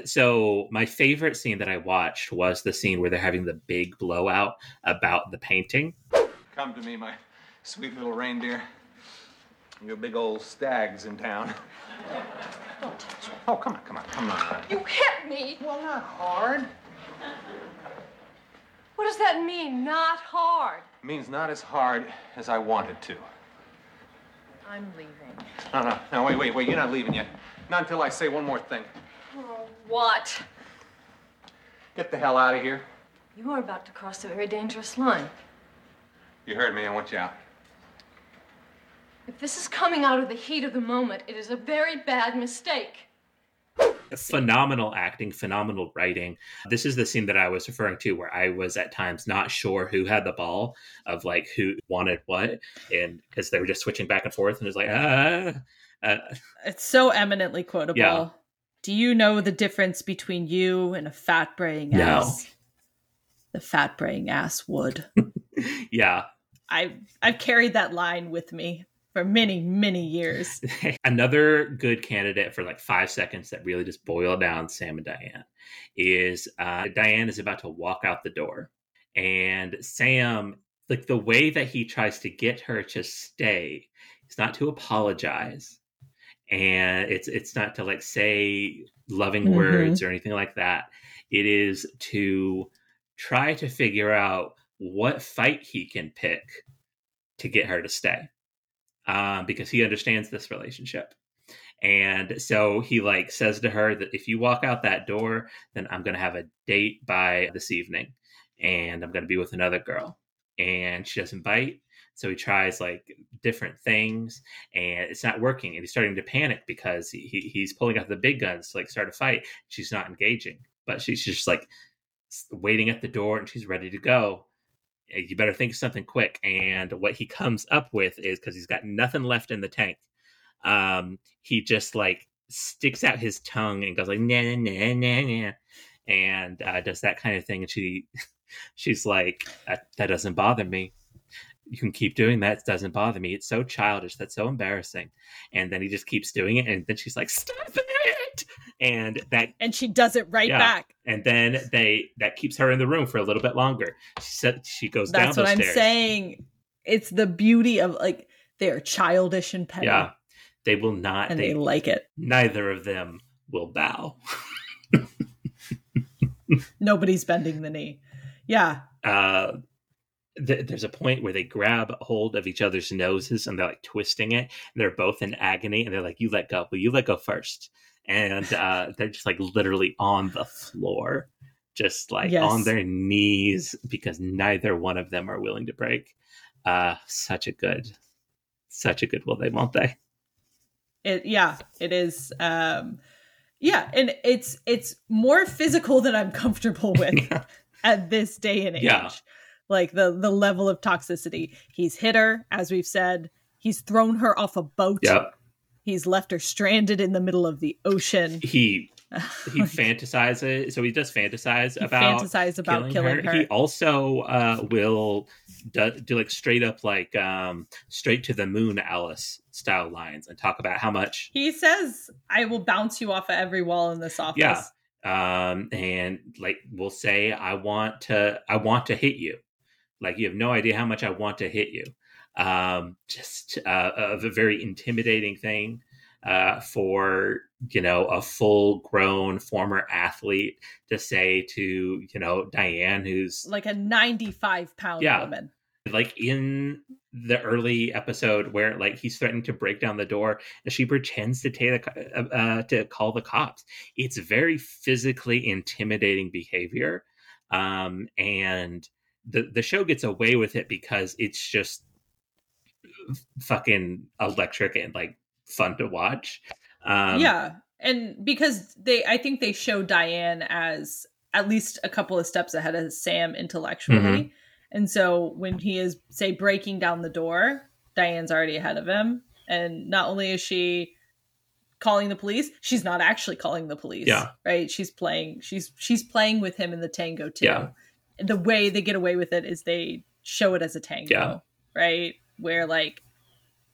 so my favorite scene that I watched was the scene where they're having the big blowout about the painting. Come to me, my sweet little reindeer. Your big old stags in town. Oh, come on, come on, come on. You hit me! Well, not hard. What does that mean, not hard? It Means not as hard as I wanted to. I'm leaving. No, no, no, wait, wait, wait, you're not leaving yet. Not until I say one more thing. Oh, what? Get the hell out of here. You are about to cross a very dangerous line. You heard me, I want you out. If this is coming out of the heat of the moment, it is a very bad mistake. phenomenal acting, phenomenal writing. This is the scene that I was referring to where I was at times not sure who had the ball of like who wanted what, and because they were just switching back and forth, and it was like ah. Uh, It's so eminently quotable. Yeah. Do you know the difference between you and a fat braying No. ass? The fat braying ass would. <laughs> yeah, I've I've carried that line with me for many many years. <laughs> Another good candidate for like five seconds that really just boil down Sam and Diane is uh, Diane is about to walk out the door, and Sam, like the way that he tries to get her to stay, is not to apologize, and it's it's not to like say loving Mhm. words or anything like that. It is to try to figure out what fight he can pick to get her to stay um, because he understands this relationship. And so he like says to her that if you walk out that door, then I'm going to have a date by this evening and I'm going to be with another girl. And she doesn't bite. So he tries like different things and it's not working. And he's starting to panic because he, he, he's pulling out the big guns to like start a fight. She's not engaging, but she's just like waiting at the door and she's ready to go you better think of something quick. And what he comes up with is because he's got nothing left in the tank. Um, he just like sticks out his tongue and goes like nah nah nah nah nah, and uh, does that kind of thing. And she, <laughs> she's like, that, that doesn't bother me. You can keep doing that. It doesn't bother me. It's so childish. That's so embarrassing. And then he just keeps doing it. And then she's like, stop it. And that and she does it right yeah. back. And then they that keeps her in the room for a little bit longer. She said she goes That's down what I'm stairs. saying. It's the beauty of like they're childish and petty. Yeah, they will not. And they like it. Neither of them will bow. <laughs> Nobody's bending the knee. Yeah. Uh, th- there's a point where they grab hold of each other's noses and they're like twisting it. And they're both in agony, and they're like, "You let go. Will you let go first? And uh, they're just like literally on the floor, just like Yes. on their knees because neither one of them are willing to break. Uh, such a good, such a good will they, won't they? It yeah, it is um yeah, and it's it's more physical than I'm comfortable <laughs> with at this day and age. Yeah. Like the the level of toxicity. He's hit her, as we've said. He's thrown her off a boat. Yep. He's left her stranded in the middle of the ocean. He <laughs> he fantasizes, so he does fantasize He about fantasizes about killing her. He also uh, will do, do like straight up like um, straight to the moon Alice style lines and talk about how much He says, I will bounce you off of every wall in this office. yeah um and like we'll say i want to i want to hit you like you have no idea how much i want to hit you um just uh, a very intimidating thing uh for you know a full grown former athlete to say to you know diane who's Like a 95 pound Yeah. woman. like in the early episode where like he's threatening to break down the door and she pretends to take the, uh, uh, to call the cops it's very physically intimidating behavior um and the the show gets away with it because it's just fucking electric and like fun to watch um yeah. And because they, I think they show Diane as at least a couple of steps ahead of Sam intellectually. Mhm. And so when he is, say, breaking down the door, Diane's already ahead of him. And not only is she calling the police, she's not actually calling the police. Yeah. Right. She's playing, she's, she's playing with him in the tango too. Yeah. The way they get away with it is they show it as a tango. Yeah. Right. Where like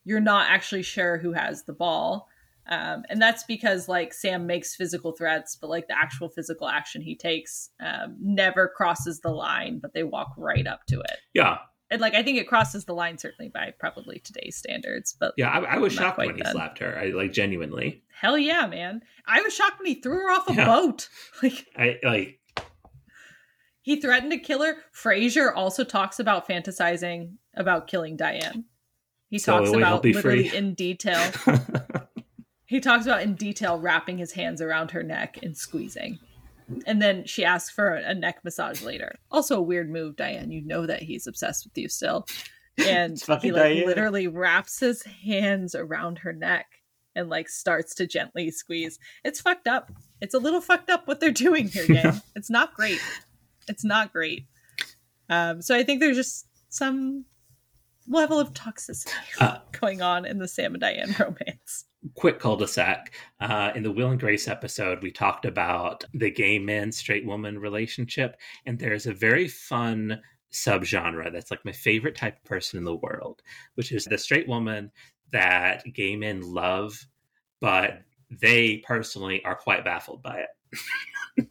you're not actually sure who has the ball. Um, and that's because like Sam makes physical threats, but like the actual physical action he takes um, never crosses the line, but they walk right up to it. yeah And like I think it crosses the line certainly by probably today's standards, but yeah i, I was shocked when he then. slapped her i like genuinely hell yeah, man! I was shocked when he threw her off a Yeah. boat. <laughs> Like i like he threatened to kill her. Frasier also talks about fantasizing about killing Diane. He So talks about literally free. in detail. <laughs> he talks about in detail wrapping his hands around her neck and squeezing. And then she asks for a neck massage later. Also a weird move, Diane. You know that he's obsessed with you still. <laughs> And he like Diane. literally wraps his hands around her neck and like starts to gently squeeze. It's fucked up. It's a little fucked up what they're doing here, gang. it's not great. It's not great. Um, so I think there's just some level of toxicity Uh, <laughs> going on in the Sam and Diane <laughs> romance. quick cul-de-sac uh, in the will and grace episode we talked about the gay men straight woman relationship and there's a very fun subgenre that's like my favorite type of person in the world which is the straight woman that gay men love but they personally are quite baffled by it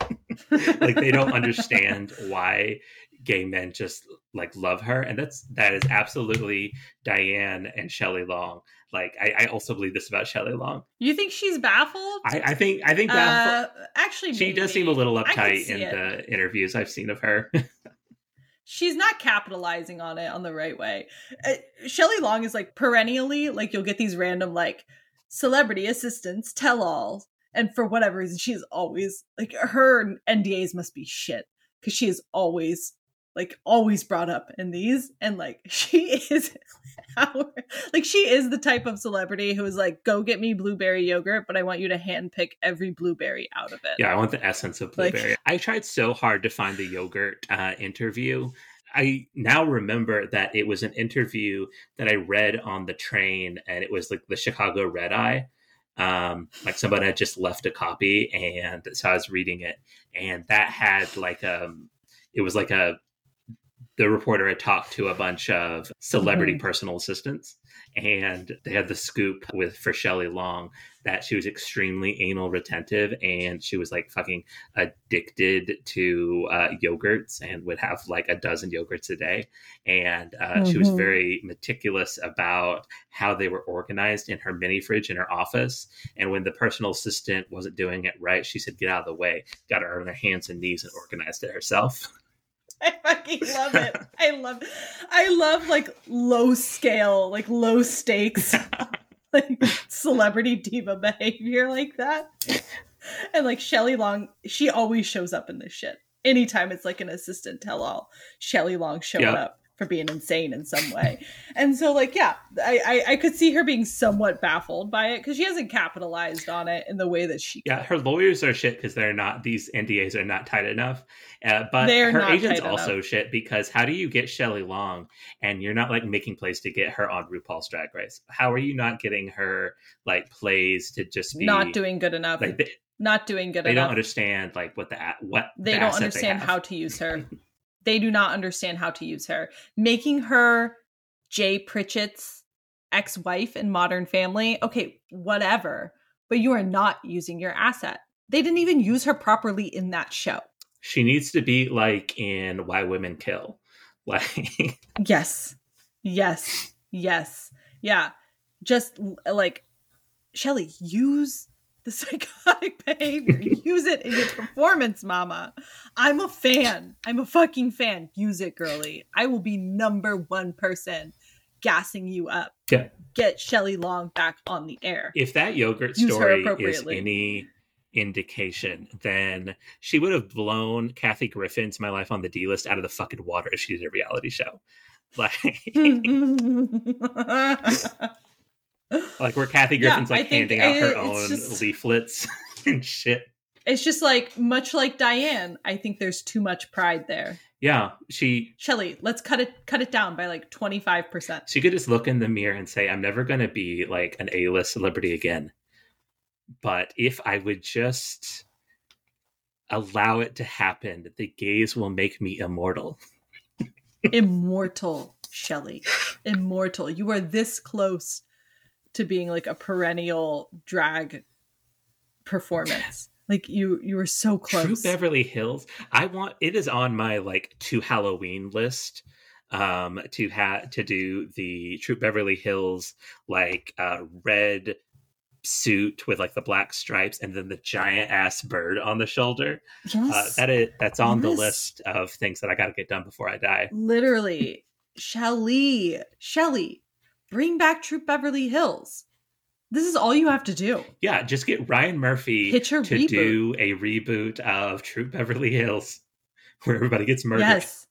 <laughs> like they don't understand why gay men just like love her and that's that is absolutely diane and shelley long like I, I also believe this about shelley long You think she's baffled? I, I think I think that Uh, actually, she does seem a little uptight in it. the interviews I've seen of her. <laughs> She's not capitalizing on it on the right way. Uh, Shelley Long is like perennially like you'll get these random like celebrity assistants, tell all, and for whatever reason, she's always like her NDAs must be shit because she is always like always brought up in these, and like <laughs> she is <laughs> our, like she is the type of celebrity who is like, go get me blueberry yogurt, but I want you to handpick every blueberry out of it. yeah, I want the essence of Like- blueberry. I tried so hard to find the yogurt uh, interview. I now remember that it was an interview that I read on the train, and it was like the Chicago Red Eye. Um, like somebody had just left a copy, and so I was reading it, and that had like um, it was like a the reporter had talked to a bunch of celebrity Mhm. personal assistants and they had the scoop with for Shelley Long that she was extremely anal retentive and she was like fucking addicted to uh, yogurts and would have like a dozen yogurts a day. And uh, she was very meticulous about how they were organized in her mini fridge in her office. And when the personal assistant wasn't doing it right she said get out of the way. Got her on her hands and knees and organized it herself <laughs> <laughs> I fucking love it. I love I love like low scale, like low stakes <laughs> like celebrity diva behavior like that. And like Shelley Long, she always shows up in this shit. Anytime it's like an assistant tell all, Shelley Long showed Yeah. up for being insane in some way. <laughs> and so like yeah, I, I I could see her being somewhat baffled by it because she hasn't capitalized on it in the way that she Yeah, her lawyers are shit because they're not these NDAs are not tight enough. Uh, but They're her agent's also enough. shit because how do you get Shelley Long and you're not like making plays to get her on RuPaul's Drag Race? How are you not getting her like plays to just be not doing good enough. like they, not doing good they enough. don't understand like what the what they the don't understand have. how to use her. <laughs> they do not understand how to use her. Making her Jay Pritchett's ex-wife in Modern Family, okay, whatever. But you are not using your asset. They didn't even use her properly in that show. She needs to be like in Why Women Kill. <laughs> Like Yes. Yes. Yes. Yeah. Just like Shelly, use the <laughs> psychotic behavior. use it in your performance, mama. I'm a fan. I'm a fucking fan. Use it, girly. I will be number one person gassing you up. yeah. Get Shelley Long back on the air. if that yogurt Use story is any indication, then she would have blown Kathy Griffin's My Life on the D list out of the fucking water if she did a reality show. <laughs> Like, <laughs> like where Kathy Griffin's I like handing out her own just- leaflets <laughs> and shit. it's just like much like Diane. I think there's too much pride there. Yeah, she Shelly, let's cut it cut it down by like 25%. she could just look in the mirror and say, "I'm never going to be like an A-list celebrity again." But if I would just allow it to happen, the gays will make me immortal. <laughs> immortal Shelley. Immortal. You are this close to being like a perennial drag performance. Like you you were so close. True. Beverly Hills. I want it is on my like to Halloween list um to have to do the Troop Beverly Hills like uh red suit with like the black stripes and then the giant ass bird on the shoulder. Uh, that is that's on the list of things that I got to get done before I die. Literally. Shelly. Shelly. Bring back Troop Beverly Hills. This is all you have to do. Yeah, just get Ryan Murphy to reboot. do a reboot of Troop Beverly Hills where everybody gets murdered. Yes.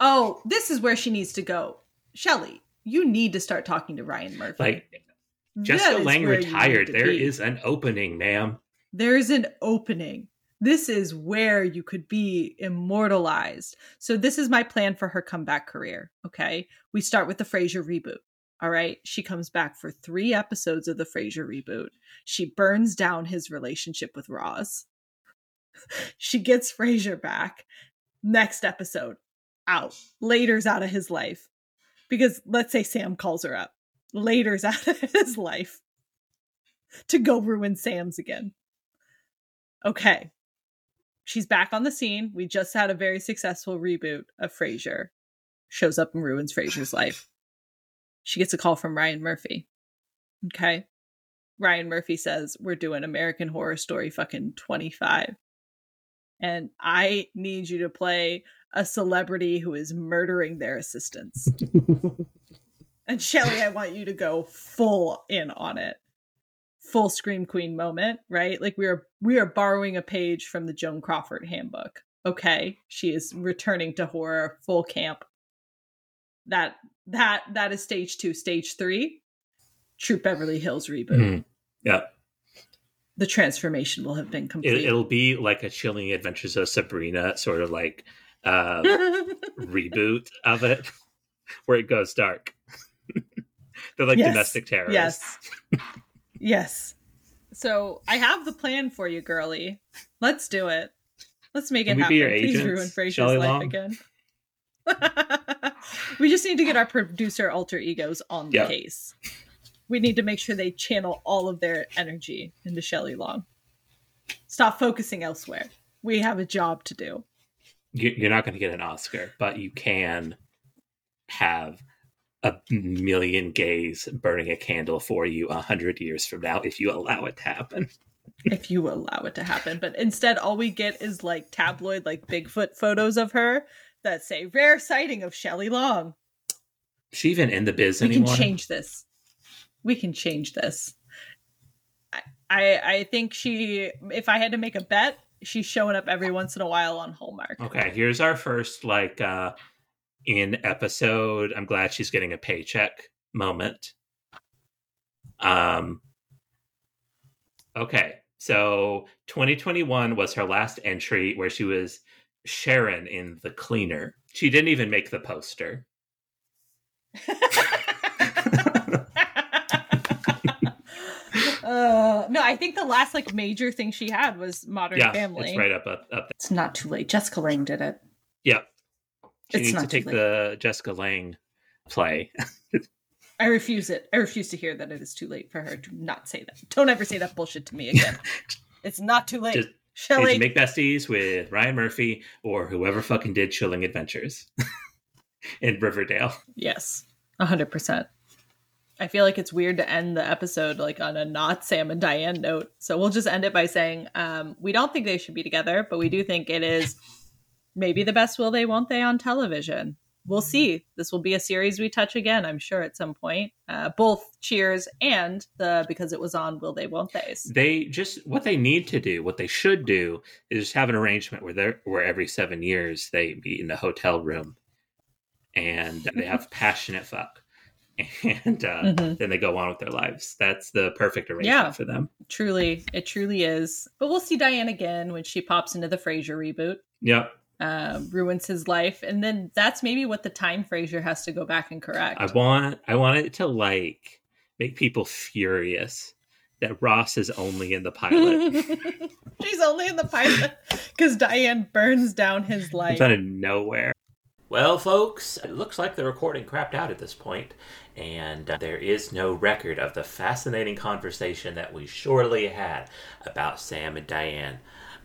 Oh, this is where she needs to go. Shelly, you need to start talking to Ryan Murphy. Like Jessica Lange retired. There be. is an opening, ma'am. There's an opening. This is where you could be immortalized. So this is my plan for her comeback career. Okay. We start with the Frasier reboot. All right. She comes back for three episodes of the Frasier reboot. She burns down his relationship with Roz. <laughs> she gets Frasier back. Next episode, out. Later's out of his life. Because let's say Sam calls her up. Later's <laughs> out of his life to go ruin Sam's again. Okay. She's back on the scene. We just had a very successful reboot of Frasier. Shows up and ruins Frasier's life. She gets a call from Ryan Murphy. Okay. Ryan Murphy says, We're doing American Horror Story fucking 25. And I need you to play a celebrity who is murdering their assistants. <laughs> and Shelly, I want you to go full in on it full scream queen moment, right? Like we are we are borrowing a page from the Joan Crawford handbook. Okay, she is returning to horror full camp. That that that is stage 2, stage 3. troop Beverly Hills reboot. Mhm. Yeah. The transformation will have been complete. It, it'll be like a chilling adventures of Sabrina sort of like uh, <laughs> reboot of it <laughs> where it goes dark. <laughs> They're like Yes. domestic terrorists. Yes. yes. So I have the plan for you, girly. Let's do it. Let's make Can it happen. Please ruin Frasier's life Long? again. <laughs> we just need to get our producer alter egos on the case. We need to make sure they channel all of their energy into Shelley Long. Stop focusing elsewhere. We have a job to do. You- You're not going to get an Oscar, but you can have a million gays burning a candle for you a hundred years from now if you allow it to happen. if you allow it to happen. But instead, all we get is like tabloid, like Bigfoot photos of her that say rare sighting of Shelley Long. Is she even in the biz We anymore? We can change this. we can change this. I, I I think she if I had to make a bet, she's showing up every once in a while on Hallmark. Okay, here's our first like uh in episode I'm glad she's getting a paycheck moment. Um Okay. So 2021 was her last entry where she was Sharon in The Cleaner. She didn't even make the poster. Uh, no, I think the last like major thing she had was Modern yeah, Family. it's right up up, up It's not too late. Jessica Lange did it. Yep. She It's needs to not too take late. the Jessica Lange play. I refuse it. I refuse to hear that it is too late for her to not say that. Don't ever say that bullshit to me again. <laughs> it's not too late. Just Shelley, Did you make besties with Ryan Murphy or whoever fucking did Chilling Adventures <laughs> in Riverdale? Yes, a hundred percent. I feel like it's weird to end the episode like on a not Sam and Diane note, so we'll just end it by saying um, we don't think they should be together, but we do think it is maybe the best will they won't they on television. We'll see. This will be a series we touch again, I'm sure, at some point. Uh, both Cheers and the because it was on Will They Won't They. They just what they need to do, what they should do, is have an arrangement where they're where every seven years they meet in the hotel room and they have passionate fuck. <laughs> And uh, Mhm. then they go on with their lives. That's the perfect arrangement Yeah. for them. Truly, it truly is. But we'll see Diane again when she pops into the Frasier reboot. Yep. Um, ruins his life, and then that's maybe what the time Frasier has to go back and correct. I want I want it to like make people furious that Roz is only in the pilot. <laughs> She's only in the pilot because Diane burns down his life. It's out of nowhere. Well, folks, it looks like the recording crapped out at this point, and uh, there is no record of the fascinating conversation that we surely had about Sam and Diane.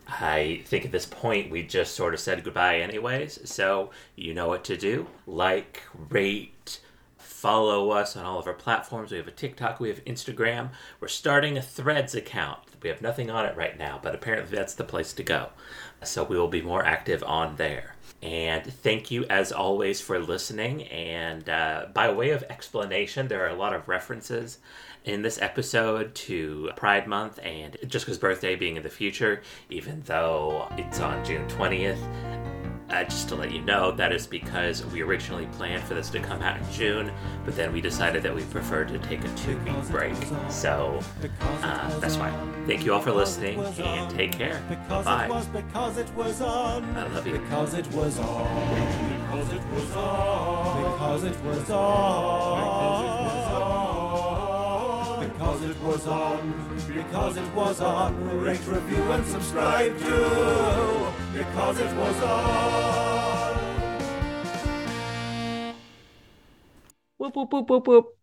I think at this point we just sort of said goodbye, anyways, so you know what to do. Like, rate, follow us on all of our platforms. We have a TikTok, we have Instagram. We're starting a Threads account. We have nothing on it right now, but apparently that's the place to go. So we will be more active on there. And thank you, as always, for listening. And uh, by way of explanation, there are a lot of references in this episode to Pride Month and Jessica's birthday being in the future, even though it's on June 20th. Uh, just to let you know, that is because we originally planned for this to come out in June, but then we decided that we preferred to take a two week break. So uh, that's why. Thank you all for listening and take care. Bye because it was on. I love you. Because it was on. Because it was on. Because it was on. Because it was on. Because it was on. Rate, review, and subscribe to. Because it was on. Whoop whoop whoop whoop whoop.